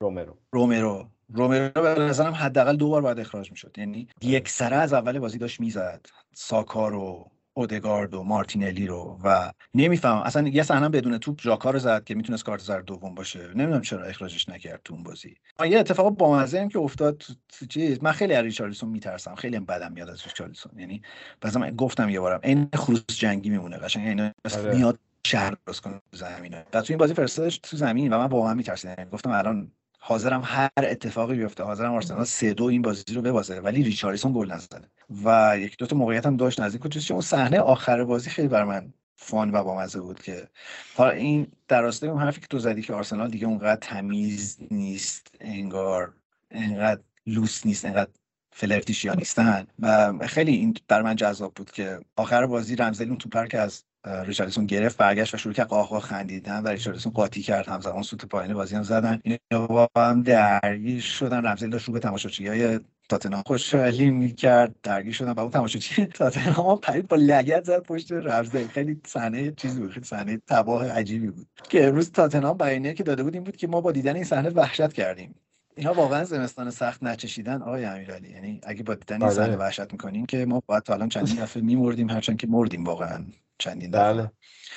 رومرو. رومرو. رومرو به نظرم حداقل دو بار باید اخراج می‌شد. یعنی یک سره از اول بازی داشت می‌زد. ساکا رو اودگارد و مارتینلی رو و نمی‌فهمم. اصلا یه صحنه بدون توپ ژاکا رو زد که می‌تونست کارت زرد دوم باشه. نمی‌دونم چرا اخراجش نکرد تو اون بازی. یه اتفاق بامزه هم که افتاد تو چیز من خیلی از ریچارلیسون میترسم. خیلی هم بدم میاد از ریچارلیسون یعنی مثلا گفتم یه بارم این خروس جنگی میمونه قشنگ. یعنی میاد شهر درست کنه زمینه و تو این بازی فرستادش تو زمین و من واقعا میترسیدم. یعنی گفتم الان حاضرم هر اتفاقی بیفته. حاضرم آرسنال سه دو این بازی رو ببازه. ولی ریچارلیسون گل نزنه و یک دو تا موقعیت هم داشت نزدیک بود. اون صحنه آخر بازی خیلی بر من فان و بامزه بود که حالا این در راستای اون حرفی که تو زدی که آرسنال دیگه اونقدر تمیز نیست انگار انقدر لوس نیست انقدر فلرتیشیا نیستن. و خیلی این بر من جذاب بود که آخر بازی رمزلی اون توپر که از ریچاردسون گرفت برگشت و شروع کرد قاقا خندیدن و ریچاردسون قاطی کرد. همزمان سوت پایین بازی هم زدن. اینا با هم درگیر شدن. رمزل داشت رو به تماشاچی های تاتنهام خوشحالی می‌کرد. درگیر شدن. با اون تماشاچی تاتنهام پرید با لگت زد پشت رمزل خیلی صحنه چیزی بود. خیلی صحنه تباه عجیبی بود. که امروز تاتنهام بیانیه که داده بود این بود که ما با دیدن این صحنه وحشت کردیم. اینا واقعا زمستان سخت نچشیدن آقای امیرعلی. یعنی اگه با دیدن این آره. صحنه وحشت می‌کنین که ما باید تا الان چندین دفعه میمردیم هرچند که مردیم واقعا. چندین دفعه. بله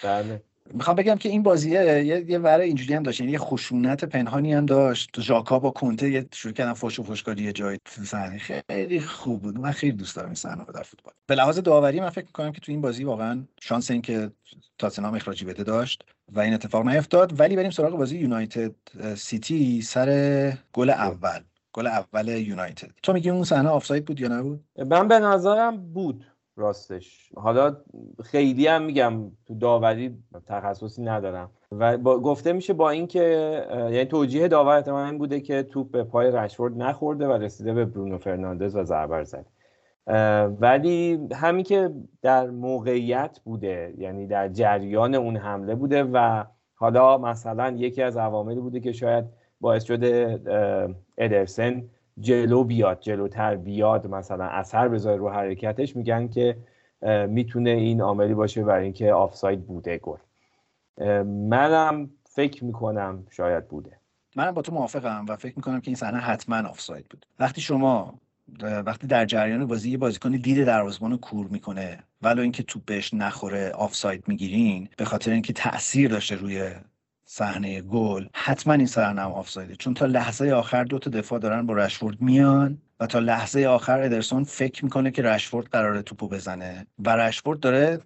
بله. می‌خوام بگم که این بازیه یه یه ور اینجوری هم داشت یعنی یه خشونت پنهانی هم داشت. ژاکا با کنته یه شروع کردن فوش و فوشکاری یه جای صحنه. خیلی خوب بود. من خیلی دوست دارم این صحنه رو در فوتبال. به لحاظ داوری من فکر می‌کنم که تو این بازی واقعا شانس این که تاتنهام اخراجی بده داشت و این اتفاق نیفتاد. ولی بریم سراغ بازی یونایتد سیتی سر گل اول. گل اول یونایتد. تو میگی اون صحنه آفساید بود یا نبود؟ من به نظرم بود. راستش. حالا خیلی هم میگم تو داوری تخصصی ندارم. و با گفته میشه با اینکه یعنی توجیه داور احتمالاً این بوده که توپ به پای رشفورد نخورده و رسیده به برونو فرناندز و ضربه زد. ولی همین که در موقعیت بوده یعنی در جریان اون حمله بوده و حالا مثلا یکی از عواملی بوده که شاید باعث شده ادرسن جلو بیاد جلوتر بیاد مثلا اثر بذاره رو حرکتش میگن که می‌تونه این عاملی باشه برای اینکه آفساید بوده گل. منم فکر می‌کنم شاید بوده. منم با تو موافقم و فکر می‌کنم که این صحنه حتما آفساید بود وقتی شما وقتی در جریان بازی یه بازیکنی دید دروازه‌بان رو کور می‌کنه ولو اینکه توپ بهش نخوره آفساید می‌گیرین به خاطر اینکه تاثیر داشته روی صحنه گل حتما این هم آفسایده چون تا لحظه آخر دو تا دفاع دارن با رشفورد میان. و تا لحظه آخر ادرسون فکر می‌کنه که رشفورد قراره توپو بزنه و رشفورد داره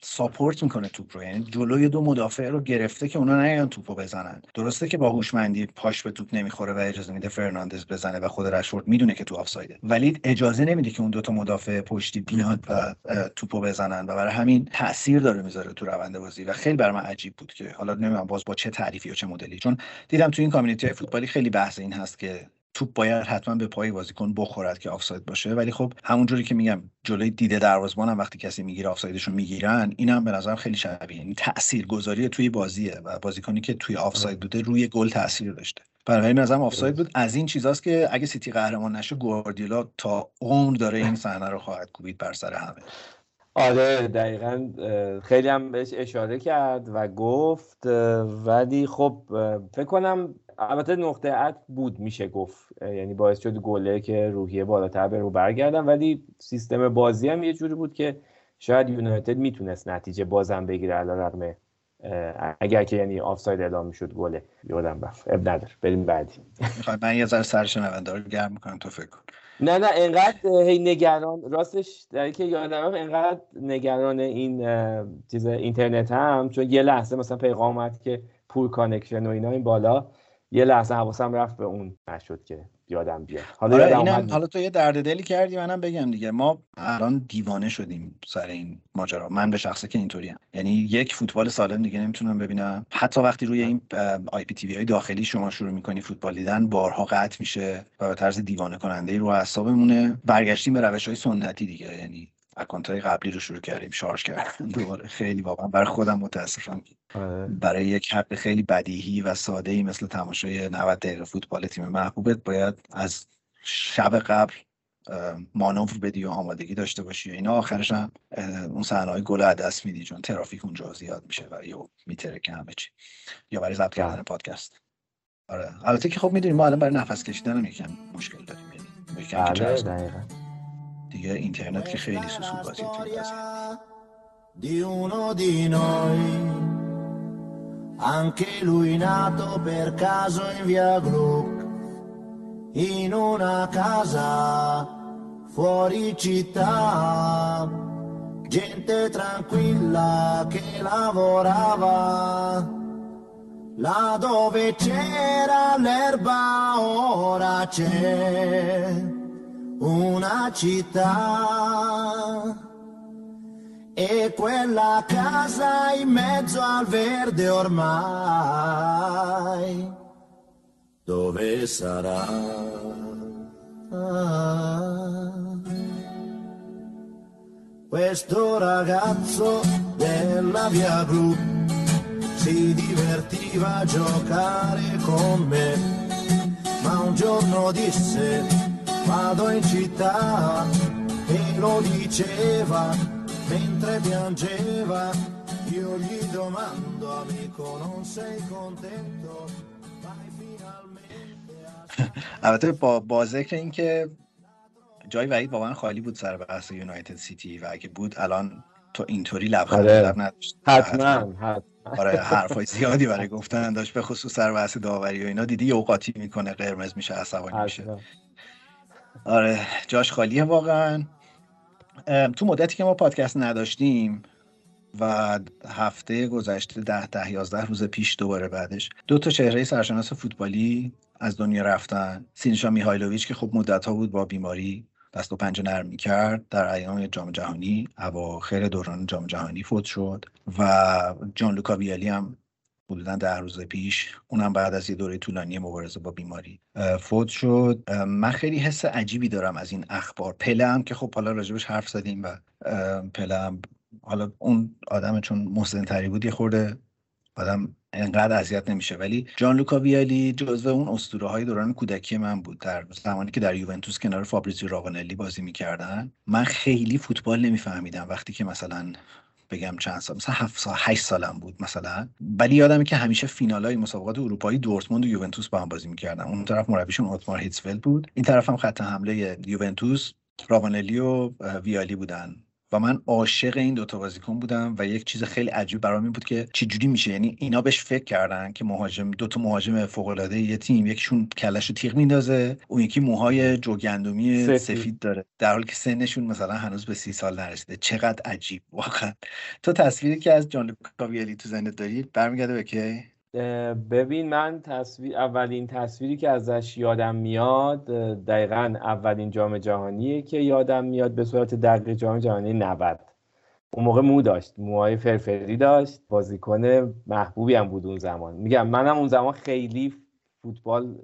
support می‌کنه توپ رو. یعنی جلوی دو مدافع رو گرفته که اونا نیان توپو بزنن. درسته که با هوشمندی پاش به توپ نمی‌خوره و اجازه میده فرناندز بزنه و خود رشفورد می‌دونه که تو آفسایده. ولی اجازه نمیده که اون دو تا مدافع پشتی بیاد و توپو بزنن و برای همین تاثیر داره می‌ذاره تو روند بازی و خیلی برای من عجیب بود که حالا نمی‌دونم باز با چه تعریفی و چه مدلی. چون دیدم تو این community فوتبالی خیلی بحث این هست که توپ باید حتما به پای بازیکن بخورد که آفساید باشه. ولی خب همونجوری که میگم جلوی دید دروازه‌بان هم وقتی کسی می‌گیره آفسایدشو می‌گیرن اینم به نظرم خیلی شبیه. این تاثیرگذاری توی بازیه و بازیکنی که توی آفساید بوده روی گل تاثیر داشته. برای نظرم آفساید بود. از این چیزاست که اگه سیتی قهرمان نشه گواردیولا تا عمر داره این صحنه رو خواهد کوبید بر سر همه. آره دقیقا خیلی هم بهش اشاره کرد و گفت ولی خب فکر کنم البته نقطه عطف بود میشه گفت. یعنی باعث شد گله که روحیه بالاتر رو برگردن. ولی سیستم بازی هم یه جوری بود که شاید یونایتد می‌تونست نتیجه بازم بگیره علیرغم اگر که یعنی آفساید اعلام می‌شد گله یادم رفت. اب نداره. بریم بعدی. می‌خوای من یه ذره سر شنونده رو گرم می‌کنم تو فکر کن. نه نه انقدر هی نگران راستش در که یادم انقدر نگران این چیز اینترنت هم چون یه لحظه مثلا پیغام اومد که poor connection و اینا این بالا. یه لحظه حواسم رفت به اون نشد که یادم بیاد. حالا آره یادم اینم حالا تو یه درد دلی کردی منم بگم دیگه. ما الان دیوانه شدیم سر این ماجرا. من به شخصه که اینطوری یعنی یک فوتبال سالم دیگه نمی‌تونم ببینم. حتی وقتی روی این IPTV های داخلی شما شروع می‌کنی فوتبال دیدن بارها قطع میشه و به طرز دیوانه کننده رو اعصابمونه. برگشتیم به روش های سنتی دیگه. یعنی اکانت های قبلی رو شروع کردیم شارژ کردن. دوباره خیلی واقعا برای خودم متاسفم آره. برای یک حق خیلی بدیهی و ساده ای مثل تماشای 90 دقیقه فوتبال تیم محبوبت باید از شب قبل مانور بدی و آمادگی داشته باشی اینا. آخرش هم اون صحنه های گل دست میدی چون ترافیک اونجا زیاد میشه و یا میترکه همه چی. یا برای ضبط کردن پادکست. آره. البته که خب می‌دونیم ما الان برای نفس کشیدن هم یکم مشکل داریم. یعنی دیگه اینترنت که خیلی سوسول بازی تو این بازی. di uno di noi, anche lui nato per caso in via Gluck, in una casa fuori città, gente tranquilla che lavorava, là dove c'era l'erba ora c'è una città e quella casa in mezzo al verde ormai dove sarà? Questo ragazzo della via blu si divertiva a giocare con me, ma un giorno disse vado in città e lo diceva mentre piangeva. Io gli domando amico non sei contento? Vai finalmente a البته با با ذکر اینکه جای وحید واقعا خالی بود سر بحث یونایتد سیتی و اگه بود الان تو اینطوری لبخند آره. لب نداشت حتما حتما آره حرفای زیادی برای گفتن داشت به خصوص سر بحث داوری و اینا دیدی یه اوقاتی می‌کنه قرمز میشه عصبانی میشه حتما. آره جاش خالیه واقعا. تو مدتی که ما پادکست نداشتیم و هفته گذشته ده ده یازده روز پیش دوباره بعدش دو تا چهره سرشناس فوتبالی از دنیا رفتن. سینشا میهایلوویچ که خب مدت ها بود با بیماری دست و پنجه نرم می‌کرد در ایام جام جهانی اواخر دوران جام جهانی فوت شد و جان لوکا ویالی هم حدودا ده روز پیش اونم بعد از یه دوره طولانی مبارزه با بیماری فوت شد. من خیلی حس عجیبی دارم از این اخبار. پله هم که خب حالا راجبش حرف زدیم و پله هم حالا اون آدم چون مسن تری بود یه خورده آدم انقدر اذیت نمیشه. ولی جان لوکا ویالی جزو اون اسطوره های دوران کودکی من بود. در زمانی که در یوونتوس کنار فابریزیو راونلی بازی می‌کردن من خیلی فوتبال نمیفهمیدم. وقتی که مثلا بگم چند سال مثلا هفت سال هشت سالم بود مثلا. ولی یادمه که همیشه فینال های مسابقات اروپایی دورتموند و یوونتوس با هم بازی می‌کردن. اون طرف مربیشون اوتمار هیتسفلد بود. این طرف هم خط حمله یوونتوس راونلی و ویالی بودن. و من عاشق این دوتا بازیکن بودم و یک چیز خیلی عجیب برام این بود که چه جوری میشه. یعنی اینا بهش فکر کردن که مهاجم دوتا مهاجم فوق العاده یه تیم یکیشون کلش رو تیغ میندازه اون یکی موهای جوگندمی سفید. سفید داره. در حالی که سنشون مثلا هنوز به سی سال نرسیده. چقدر عجیب واقعا. تو تصویری که از جان لوکا تو ذهنت داری برمیگرده به کی؟ ببین من تصویر اولین تصویری که ازش یادم میاد دقیقا اولین جام جهانیه که یادم میاد به صورت دقیق جام جهانی 90 اون موقع مو داشت موهای فرفری داشت بازیکن محبوبی هم بود اون زمان. میگم منم اون زمان خیلی فوتبال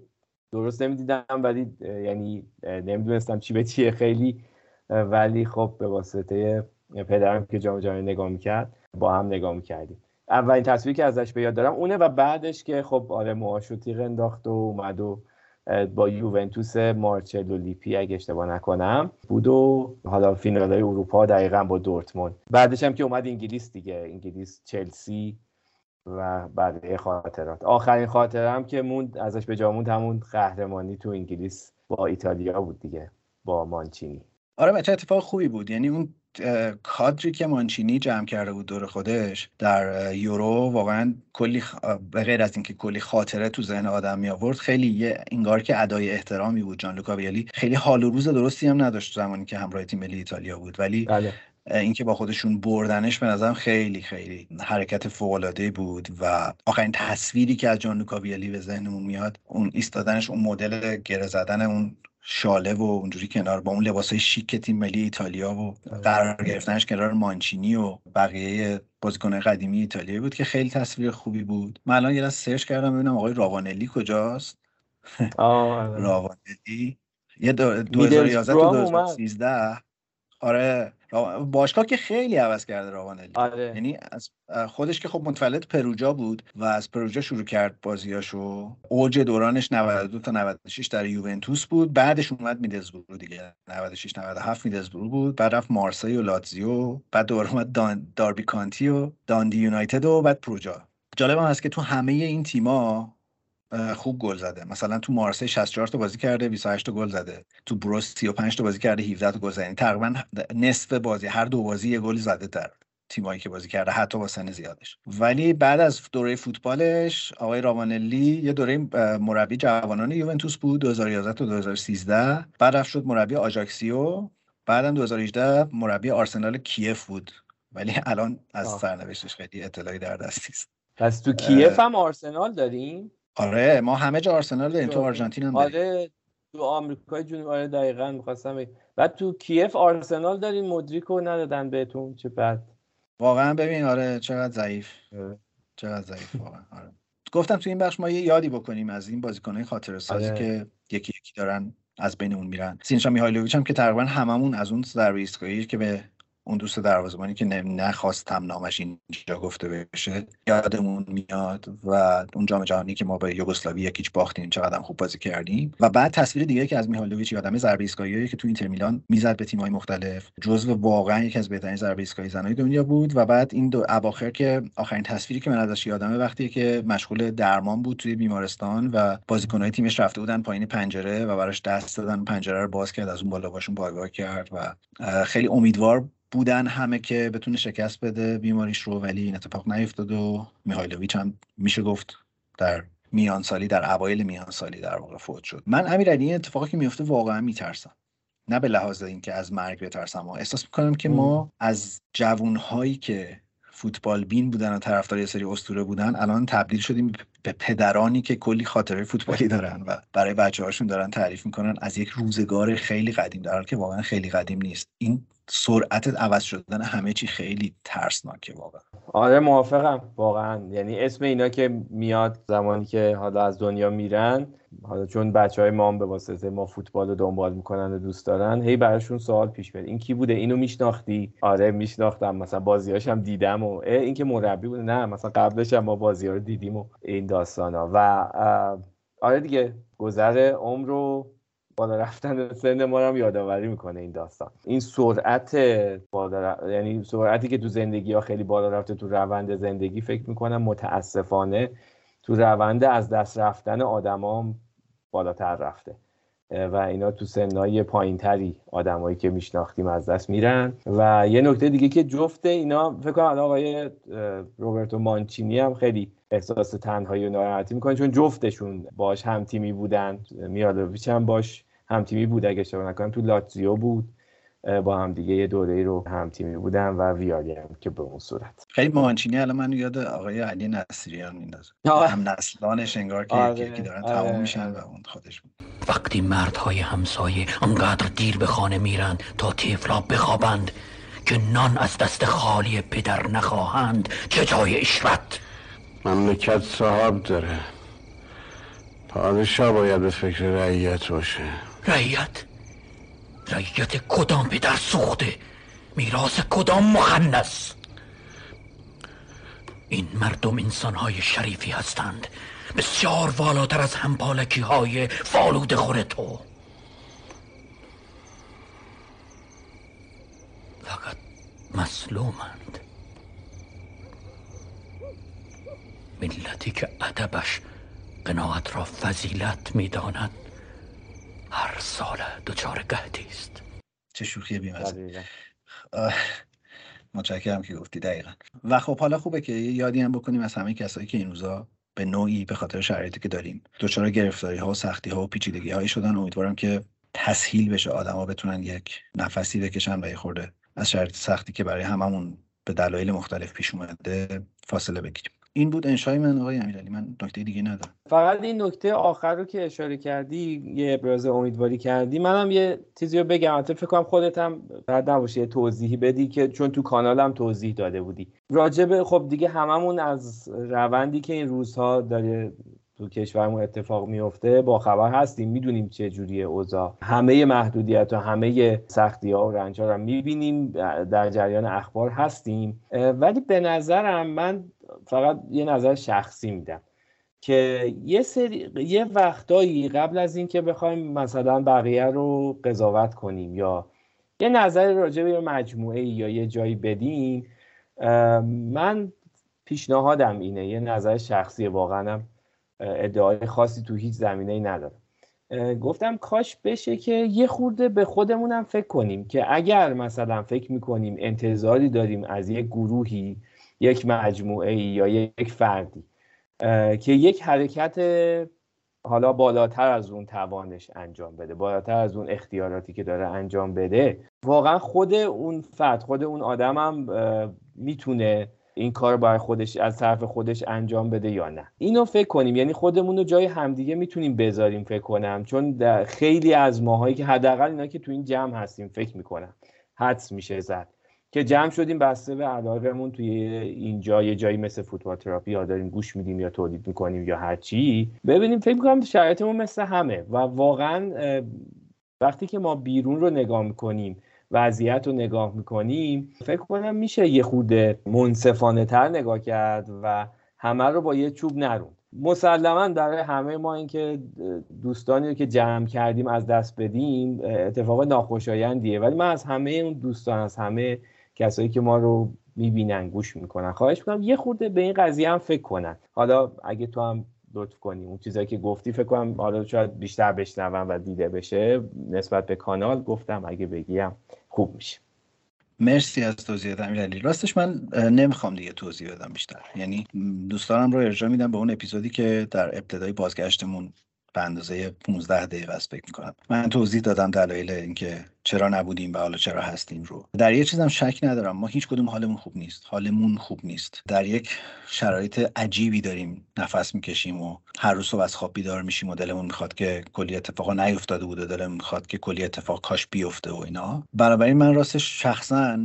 درست نمی‌دیدم ولی یعنی نمی‌دونستم چی به چیه خیلی ولی خب به واسطه پدرم که جام جهانی نگاه می‌کرد با هم نگاه می‌کردیم. اولین تصویری که ازش به یاد دارم اونه و بعدش که خب آره موهاشو تیغ انداخت و اومد و با یوونتوس مارچلو لیپی اگه اشتباه نکنم بود و حالا فینال های اروپا دقیقا با دورتموند. بعدش هم که اومد انگلیس دیگه انگلیس چلسی و بقیه خاطرات. آخرین خاطرم که موند ازش به جا موند همون قهرمانی تو انگلیس با ایتالیا بود دیگه با مانچینی. آره بچه اتفاق خوبی بود. یعنی اون کادری که مانچینی جمع کرده بود دور خودش در یورو واقعا کلی به غیر از اینکه کلی خاطره تو ذهن آدم می آورد خیلی یه انگار که ادای احترامی بود جان لوکا ویالی خیلی حال و روز درستی هم نداشت زمانی که همراه تیم ملی ایتالیا بود. ولی بله. اینکه با خودشون بردنش به نظرم خیلی خیلی حرکت فوق بود و آخرین تصویری که از جان لوکا ویالی به ذهنمون میاد اون ایستادنش اون مدل گره زدن اون شاله و اونجوری کنار با اون لباسای شیک تیم ملی ایتالیا و قرار گرفتنش کنار مانچینی و بقیه بازیکن‌های قدیمی ایتالیا بود که خیلی تصویر خوبی بود. من الان یه search کردم ببینم آقای راوانلی کجاست. آره. راوانلی. یه دو- 2011 میدلسبرو تا هم اومد. 2013 آره. باشگاه که خیلی عوض کرده راوانلی آره. یعنی از خودش که خب متولد پروجا بود و از پروجا شروع کرد بازیاشو. اوج دورانش 92 تا 96 در یوونتوس بود. بعدش اومد میدلزبرو دیگه. 96 97 میدلزبرو بود. بعد رفت مارسی و لاتزیو. بعد دوباره اومد دان... داربی کانتی و داندی یونایتد و بعد پروجا جالب هم هست که تو همه این تیما خوب گل زده. مثلا تو مارسی 64 تا بازی کرده 28 تا گل زده. تو بروس 35 تا بازی کرده 17 تا گل زده. یعنی تقریبا نصف بازی هر دو بازی یه گل زده در تیمایی که بازی کرده حتی با سن زیادش. ولی بعد از دوره فوتبالش آقای راوانلی یه دوره مربی جوانان یوونتوس بود 2011 تا 2013 بعد رفت شد مربی آژاکسیو. بعدم 2018 مربی آرسنال کیف بود. ولی الان از. سرنوشتش خیلی اطلاعی در دست نیست. پس تو کیف هم آرسنال داریم آره ما همه جا آرسنال داریم تو آرژانتین هم داریم آره تو آمریکای جنوبی آره دقیقا می‌خواستم. بعد تو کیف آرسنال داریم مدریک رو ندادن بهتون چه بد واقعا ببین آره چقدر ضعیف آره. چقدر ضعیف واقعا آره. گفتم تو این بخش ما یه یادی بکنیم از این بازیکنهای خاطره سازی آره. که یکی یکی دارن از بینمون میرن سینشا میهایلوویچ هم که تقریبا هممون از اون ضربه ایستگاهی که به اون دوست دروازه‌بانی که نخواستم نامش اینجا گفته بشه یادمون میاد و اون جام جهانی که ما به یوگسلاوی یکیچ باختیم چقدر خوب بازی کردیم. و بعد تصویر دیگه که از میهالوویچ یادمه ضربه ایستگاهی که تو اینتر میلان می‌زد به تیم‌های مختلف. جزو واقعا یکی از بهترین ضربه ایستگاهی زنای دنیا بود و بعد این دو اواخر که آخرین تصویری که من ازش یادمه وقتی که مشغول درمان بود توی بیمارستان و بازیکن‌های تیمش رفته بودن پایین پنجره و براش دست دادن پنجره رو باز کرد از اون بالا باشون پایگاه کرد و خیلی امیدوار بودن همه که بتونه شکست بده بیماریش رو ولی این اتفاق نیفتاد و میهایلوویچ هم میشه گفت در میان سالی در اوایل میان سالی در واقع فوت شد. من امیرعلی این اتفاقی که میفته واقعا میترسم. نه به لحاظ اینکه از مرگ بترسم و احساس می‌کنم که ما از جوانهایی که فوتبال بین بودن و طرفدار یه سری اسطوره بودن الان تبدیل شدیم به پدرانی که کلی خاطره فوتبالی دارن و برای بچه هاشون دارن تعریف می‌کنن از یک روزگار خیلی قدیم در حالی که واقعا خیلی قدیم نیست. این سرعت عوض شدن همه چی خیلی ترسناکه واقعا. آره موافقم. واقعا. یعنی اسم اینا که میاد زمانی که حالا از دنیا میرن حالا چون بچه های ما هم به واسطه ما فوتبال رو دنبال می‌کنن و دوست دارن هی براشون سوال پیش میاد. این کی بوده؟ اینو میشناختی؟ آره میشناختم. مثلا بازیاش هم دیدم و این که مربی بوده. نه مثلا قبلش هم ما بازی ها رو دیدیم و این داستان ها و آره دیگه گذر عمر رو بالا رفتن سن ما هم یادآوری می‌کنه این داستان. این سرعت بالا یعنی سرعتی که تو زندگی ها خیلی بالا رفته تو روند زندگی فکر می‌کنم متاسفانه تو روند از دست رفتن آدما بالاتر رفته. و اینا تو سنهای پایین تری آدمایی که میشناختیم از دست میرن. و یه نکته دیگه که جفته اینا فکر کنم آقای روبرتو مانچینی هم خیلی احساس تنهایی و ناراحتی می‌کنه چون جفتشون باش هم تیمی بودن. میادویچ هم باش هم تیمی بود اگه اشتباه نکنم تو لاتزیو بود. با هم دیگه یه دوره رو هم تیمی بودن و ویالی هم که به اون صورت. خیلی مانچینی الان من یاد آقای علی نصیریان میندازه. هم نسلانش انگار که آره. یکی دارن آره. تمام میشن و اون خودش بود. وقتی مردهای همسایه انقدر دیر به خانه میرند تا تیفلا بخوابند که نان از دست خالی پدر نخواهند چه جای اشرت مملکت صاحب داره. پادشاه باید به فکر رعیت باشه. رعیت؟ رعیت کدام پدر سوخته؟ میراث کدام مخنس این مردم انسانهای شریفی هستند. بسیار والاتر از همپالکی های فالود خور تو. فقط مسلومند. ملتی که ادبش قناعت را فضیلت می‌داند هر سال دچار قهدی است. چه شوخی بیمزه متشکرم که گفتی دقیقا. و خب حالا خوبه که یادی هم بکنیم از همه کسایی که این روزا به نوعی به خاطر شرایطی که داریم دچار گرفتاری ها و سختی ها و پیچیدگی هایی شدن. امیدوارم که تسهیل بشه آدما بتونن یک نفسی بکشن و یه خورده از شرایط سختی که برای هممون به دلایل مختلف پیش اومده فاصله بگیریم. این بود انشای من آقای امیرعلی من نکته دیگه ندارم. فقط این نکته آخر رو که اشاره کردی یه ابراز امیدواری کردی منم یه چیزی رو بگم. البته فکر کنم خودت هم بعد نباشه یه توضیحی بدی که چون تو کانالم توضیح داده بودی. راجبه خب دیگه هممون از روندی که این روزها داره تو کشورمون اتفاق میفته با خبر هستیم. می‌دونیم چه جوریه اوضاع. همه محدودیت و همه سختی ها و رنج ها رو می‌بینیم. در جریان اخبار هستیم. ولی به نظرم من فقط یه نظر شخصی میدم که یه سری یه وقتایی قبل از اینکه بخوایم مثلا بقیه رو قضاوت کنیم یا یه نظر راجع به مجموعه یا یه جایی بدیم من پیشنهادم اینه یه نظر شخصی واقعا ادعای خاصی تو هیچ زمینه ای ندارم گفتم کاش بشه که یه خورده به خودمونم فکر کنیم که اگر مثلا فکر می‌کنیم انتظاری داریم از یک گروهی یک مجموعه یا یک فردی که یک حرکت حالا بالاتر از اون توانش انجام بده بالاتر از اون اختیاراتی که داره انجام بده. واقعا خود اون فرد خود اون آدم هم می‌تونه این کار برای خودش از طرف خودش انجام بده یا نه. اینو فکر کنیم. یعنی خودمون رو جای همدیگه می‌تونیم بذاریم فکر کنم. چون خیلی از ماهایی که حداقل اینا که تو این جمع هستیم فکر می‌کنم حدس میشه زد. که جمع شدیم بسته به علاقمون توی اینجا یه جایی مثل فوتبال تراپی یا داریم گوش میدیم یا تولید می‌کنیم یا هر چی ببینیم فکر می‌کنم شرایطمون مثل همه. و واقعا وقتی که ما بیرون رو نگاه می‌کنیم وضعیت رو نگاه می‌کنیم فکر کنم میشه یه خود منصفانه تر نگاه کرد و همه رو با یه چوب نرون مسلما برای همه ما اینکه دوستانی رو که جمع کردیم از دست بدیم اتفاق ناخوشایندیه. ولی من از همه اون دوستان از همه کسایی که ما رو می‌بینن گوش می‌کنن. خواهش می‌کنم یه خورده به این قضیه هم فکر کنن. حالا اگه تو هم لطف کنی اون چیزایی که گفتی فکر کنم حالا شاید بیشتر بشنون و دیده بشه. نسبت به کانال گفتم اگه بگیم خوب میشه. مرسی از توضیحات امیرعلی. راستش من نمی‌خوام دیگه توضیح بدم بیشتر. یعنی دوستانم رو ارجاع میدم به اون اپیزودی که در ابتدای بازگشتمون به اندازه 15 دقیقه است فکر می‌کنم. من توضیح دادم دلایل اینکه چرا نبودیم و حالا چرا هستیم رو. در یه چیزم شک ندارم. ما هیچ کدوم حالمون خوب نیست. حالمون خوب نیست. در یک شرایط عجیبی داریم. نفس می‌کشیم و هر روز صبح از خواب بیدار میشیم و دلمون می‌خواد که کلی اتفاقا نیفتاده بوده. دلمون می‌خواد که کلی اتفاق کاش بیفته و اینا. بنابراین من راستش شخصا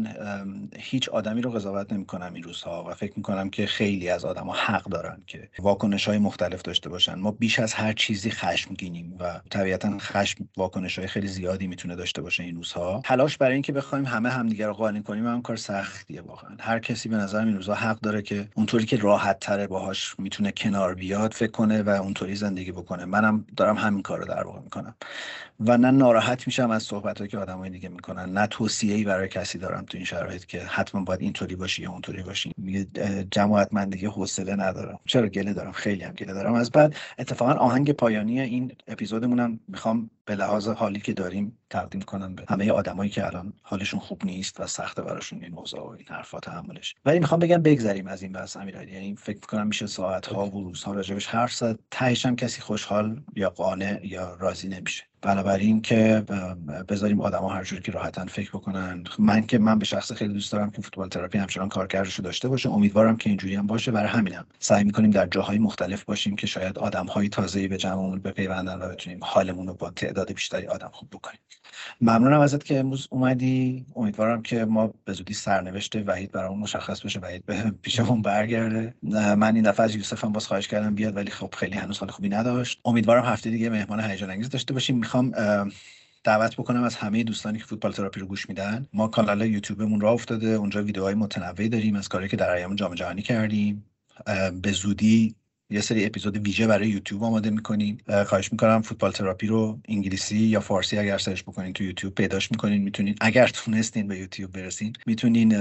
هیچ آدمی رو قضاوت نمی‌کنم این روزها و فکر می‌کنم که خیلی از آدما حق دارن که واکنش های مختلف داشته باشن. ما بیش از هر چیزی خشمگینیم و طبیعتا خشم واکنش های خیلی زیادی می‌تونه داشته باشه. این روزها. تلاش برای اینکه بخوایم همه همدیگه رو قانع کنیم هم کار سختیه واقعا. هر کسی به نظر این روزها حق داره که اونطوری که راحت تره باهاش می‌تونه کنار بیاد فکر کنه و اونطوری زندگی بکنه. منم دارم همین کار رو در واقع می‌کنم. و نه ناراحت میشم از صحبت که آدمای دیگه می‌کنن. نه توصیه ای برای کسی دارم تو این شرایط که حتما باید اینطوری باشی یا اونطوری باشی. میگه جماعت من دیگه حوصله ندارم. چرا گله دارم؟ خیلی هم گله دارم. از بعد اتفاقا آهنگ پایانی این اپیزودمونم می‌خوام به لحاظ حالی که داریم تقدیم کنم به همه آدمایی که الان حالشون خوب نیست و سخته براشون این موضوع و این حرفا تحملش. ولی می‌خوام بگم بگذریم از این بحث امیرعلی. یعنی فکر می‌کنم میشه ساعت ها و روزها راجبش حرف زد. تهش هم کسی خوشحال یا قانع یا راضی نمیشه. بنابراین که بذاریم آدما هر جوری که راحتن فکر بکنن. من که من به شخص خیلی دوست دارم که فوتبال تراپی همچنان کارکردش داشته باشه. امیدوارم که اینجوری هم باشه. برای همینم سعی می‌کنیم در جاهای مختلف باشیم که شاید آدمهای تازه‌ای به جمعمون بپیوندن و بتونیم حالمون رو با تعداد بیشتری آدم خوب بکنیم. ممنونم ازت که امروز اومدی. امیدوارم که ما به زودی سرنوشت وحید برامون مشخص بشه. وحید به پیشمون برگرده. من این دفعه از یوسف هم باز خواهش کردم بیاد ولی خب خیلی هنوز حال خوبی نداشت. امیدوارم هفته دیگه مهمان هیجان انگیز داشته باشیم. می‌خوام دعوت بکنم از همه دوستانی که فوتبال تراپی رو گوش میدن. ما کانال یوتیوبمون راه افتاده اونجا ویدیوهای متنوعی داریم از کاری که در ایام جام جهانی کردیم. به زودی یه سری اپیزود ویژه برای یوتیوب آماده می‌کنیم. خواهش می‌کنم فوتبال تراپی رو انگلیسی یا فارسی اگر search بکنین تو یوتیوب پیداش می‌کنین می‌تونین. اگر تونستین به یوتیوب برسین می‌تونین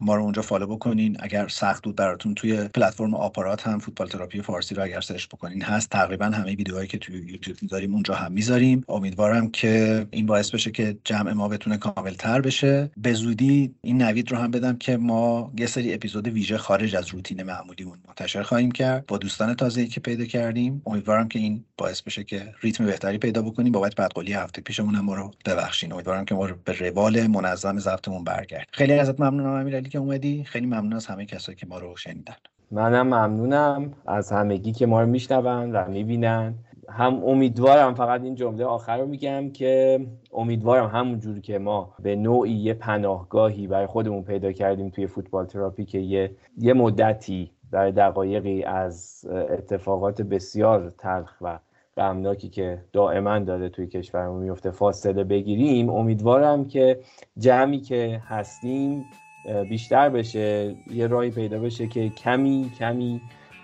ما رو اونجا follow بکنین. اگر سخت بود براتون توی پلتفرم آپارات هم فوتبال تراپی فارسی رو اگر search بکنین هست. تقریبا همه ویدیوهایی که توی یوتیوب می‌ذاریم اونجا هم می‌ذاریم. امیدوارم که این باعث بشه که جمع ما بتونه کامل تر بشه. به زودی این نوید رو هم بدم که ما یه سری اپیزود ویژه خارج از روتین معمولیمون منتشر خواهیم کرد. با دوستان تازه‌ای که پیدا کردیم امیدوارم که این باعث بشه که ریتم بهتری پیدا بکنیم. بابت بدقولی هفته پیشمون هم ما رو ببخشین. امیدوارم که ما رو به روال منظم ضبطمون برگرد. خیلی ازت ممنونم امیرعلی. که اومدی. خیلی ممنون از همه کسایی که ما رو شنیدن. منم ممنونم از همگی که ما رو میشنون و می‌بینن. هم امیدوارم فقط این جمله آخر رو میگم که امیدوارم همون جور که ما به نوعی یه پناهگاهی برای خودمون پیدا کردیم توی فوتبال تراپی که یه, یه مدتی برای دقایقی از اتفاقات بسیار تلخ و غمناکی که دائما داره توی کشورمون میفته فاصله بگیریم امیدوارم که جمعی که هستیم بیشتر بشه یه راهی پیدا بشه که کمی کمی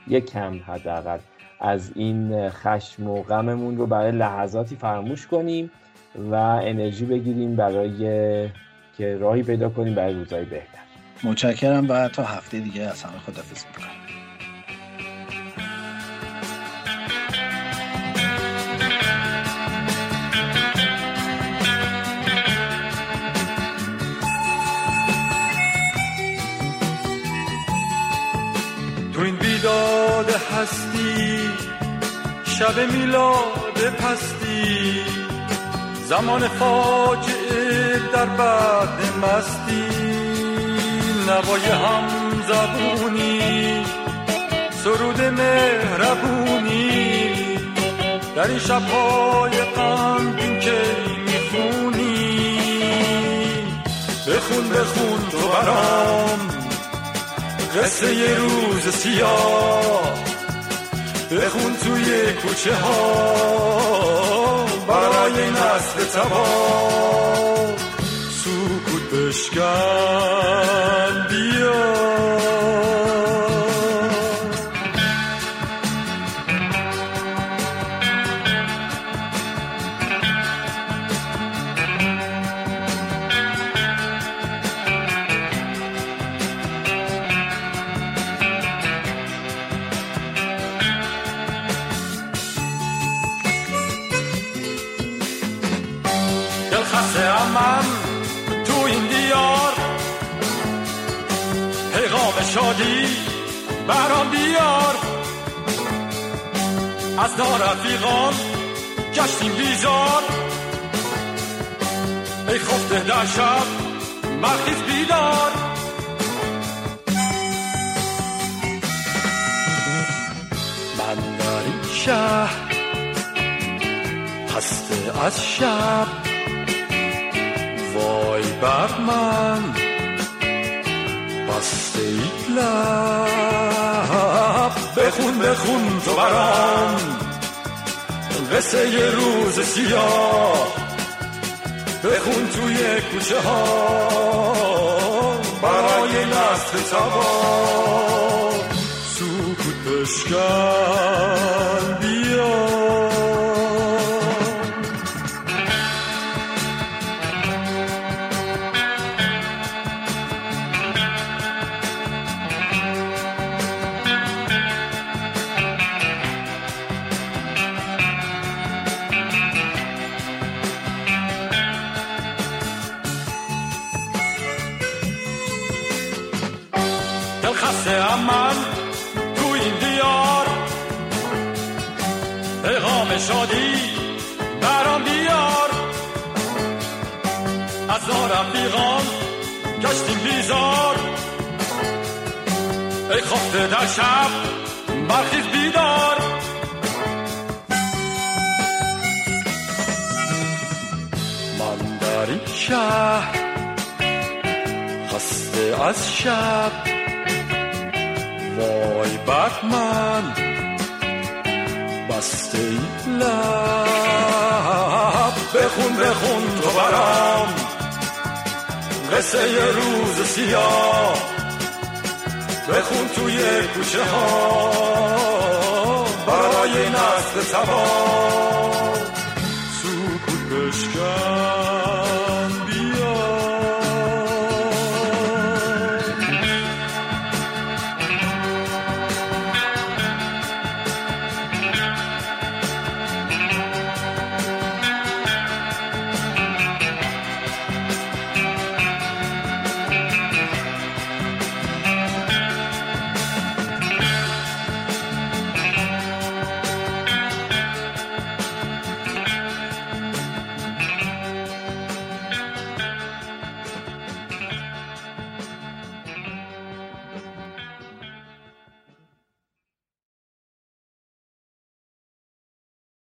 یک کم حداقل از این خشم و غممون رو برای لحظاتی فراموش کنیم و انرژی بگیریم برای که راهی پیدا کنیم برای روزهای بهتر. متشکرم و تا هفته دیگه از همه خدافظ می‌کنم. شب میلاد پستی. زمان فاجعه در بعد مستی. نوای هم زبونی سرود مهربونی. در این شبهای غمگین که می‌خونی. بخون بخون تو برام. قصه یه روز سیاه. بخون توی کوچه ها برای نسل تبا سکوت بشکن بیا. شادی برام بیار. از نارفیقان گشتیم بیزار. ای خفته در شب مرخیز بیدار. من در این شهر خسته از شب. وای بر من بسته ای لب. بخون بخون تو برام. قصه یه روز سیاه. بخون توی کوچه ها. برای نسل تبا سکوت بشکن. خسته من تو این دیار پیغام شادی برام بیار از رفیقان گشتیم بیزار ای خفته در شب برخیز بیدار من در این شهر خسته از شب وای بر من بسته ای لب. بخون بخون تو برام. قصه یه روز سیاه. بخون توی کوچه ها. برای نسل تبا سکوت بشکن.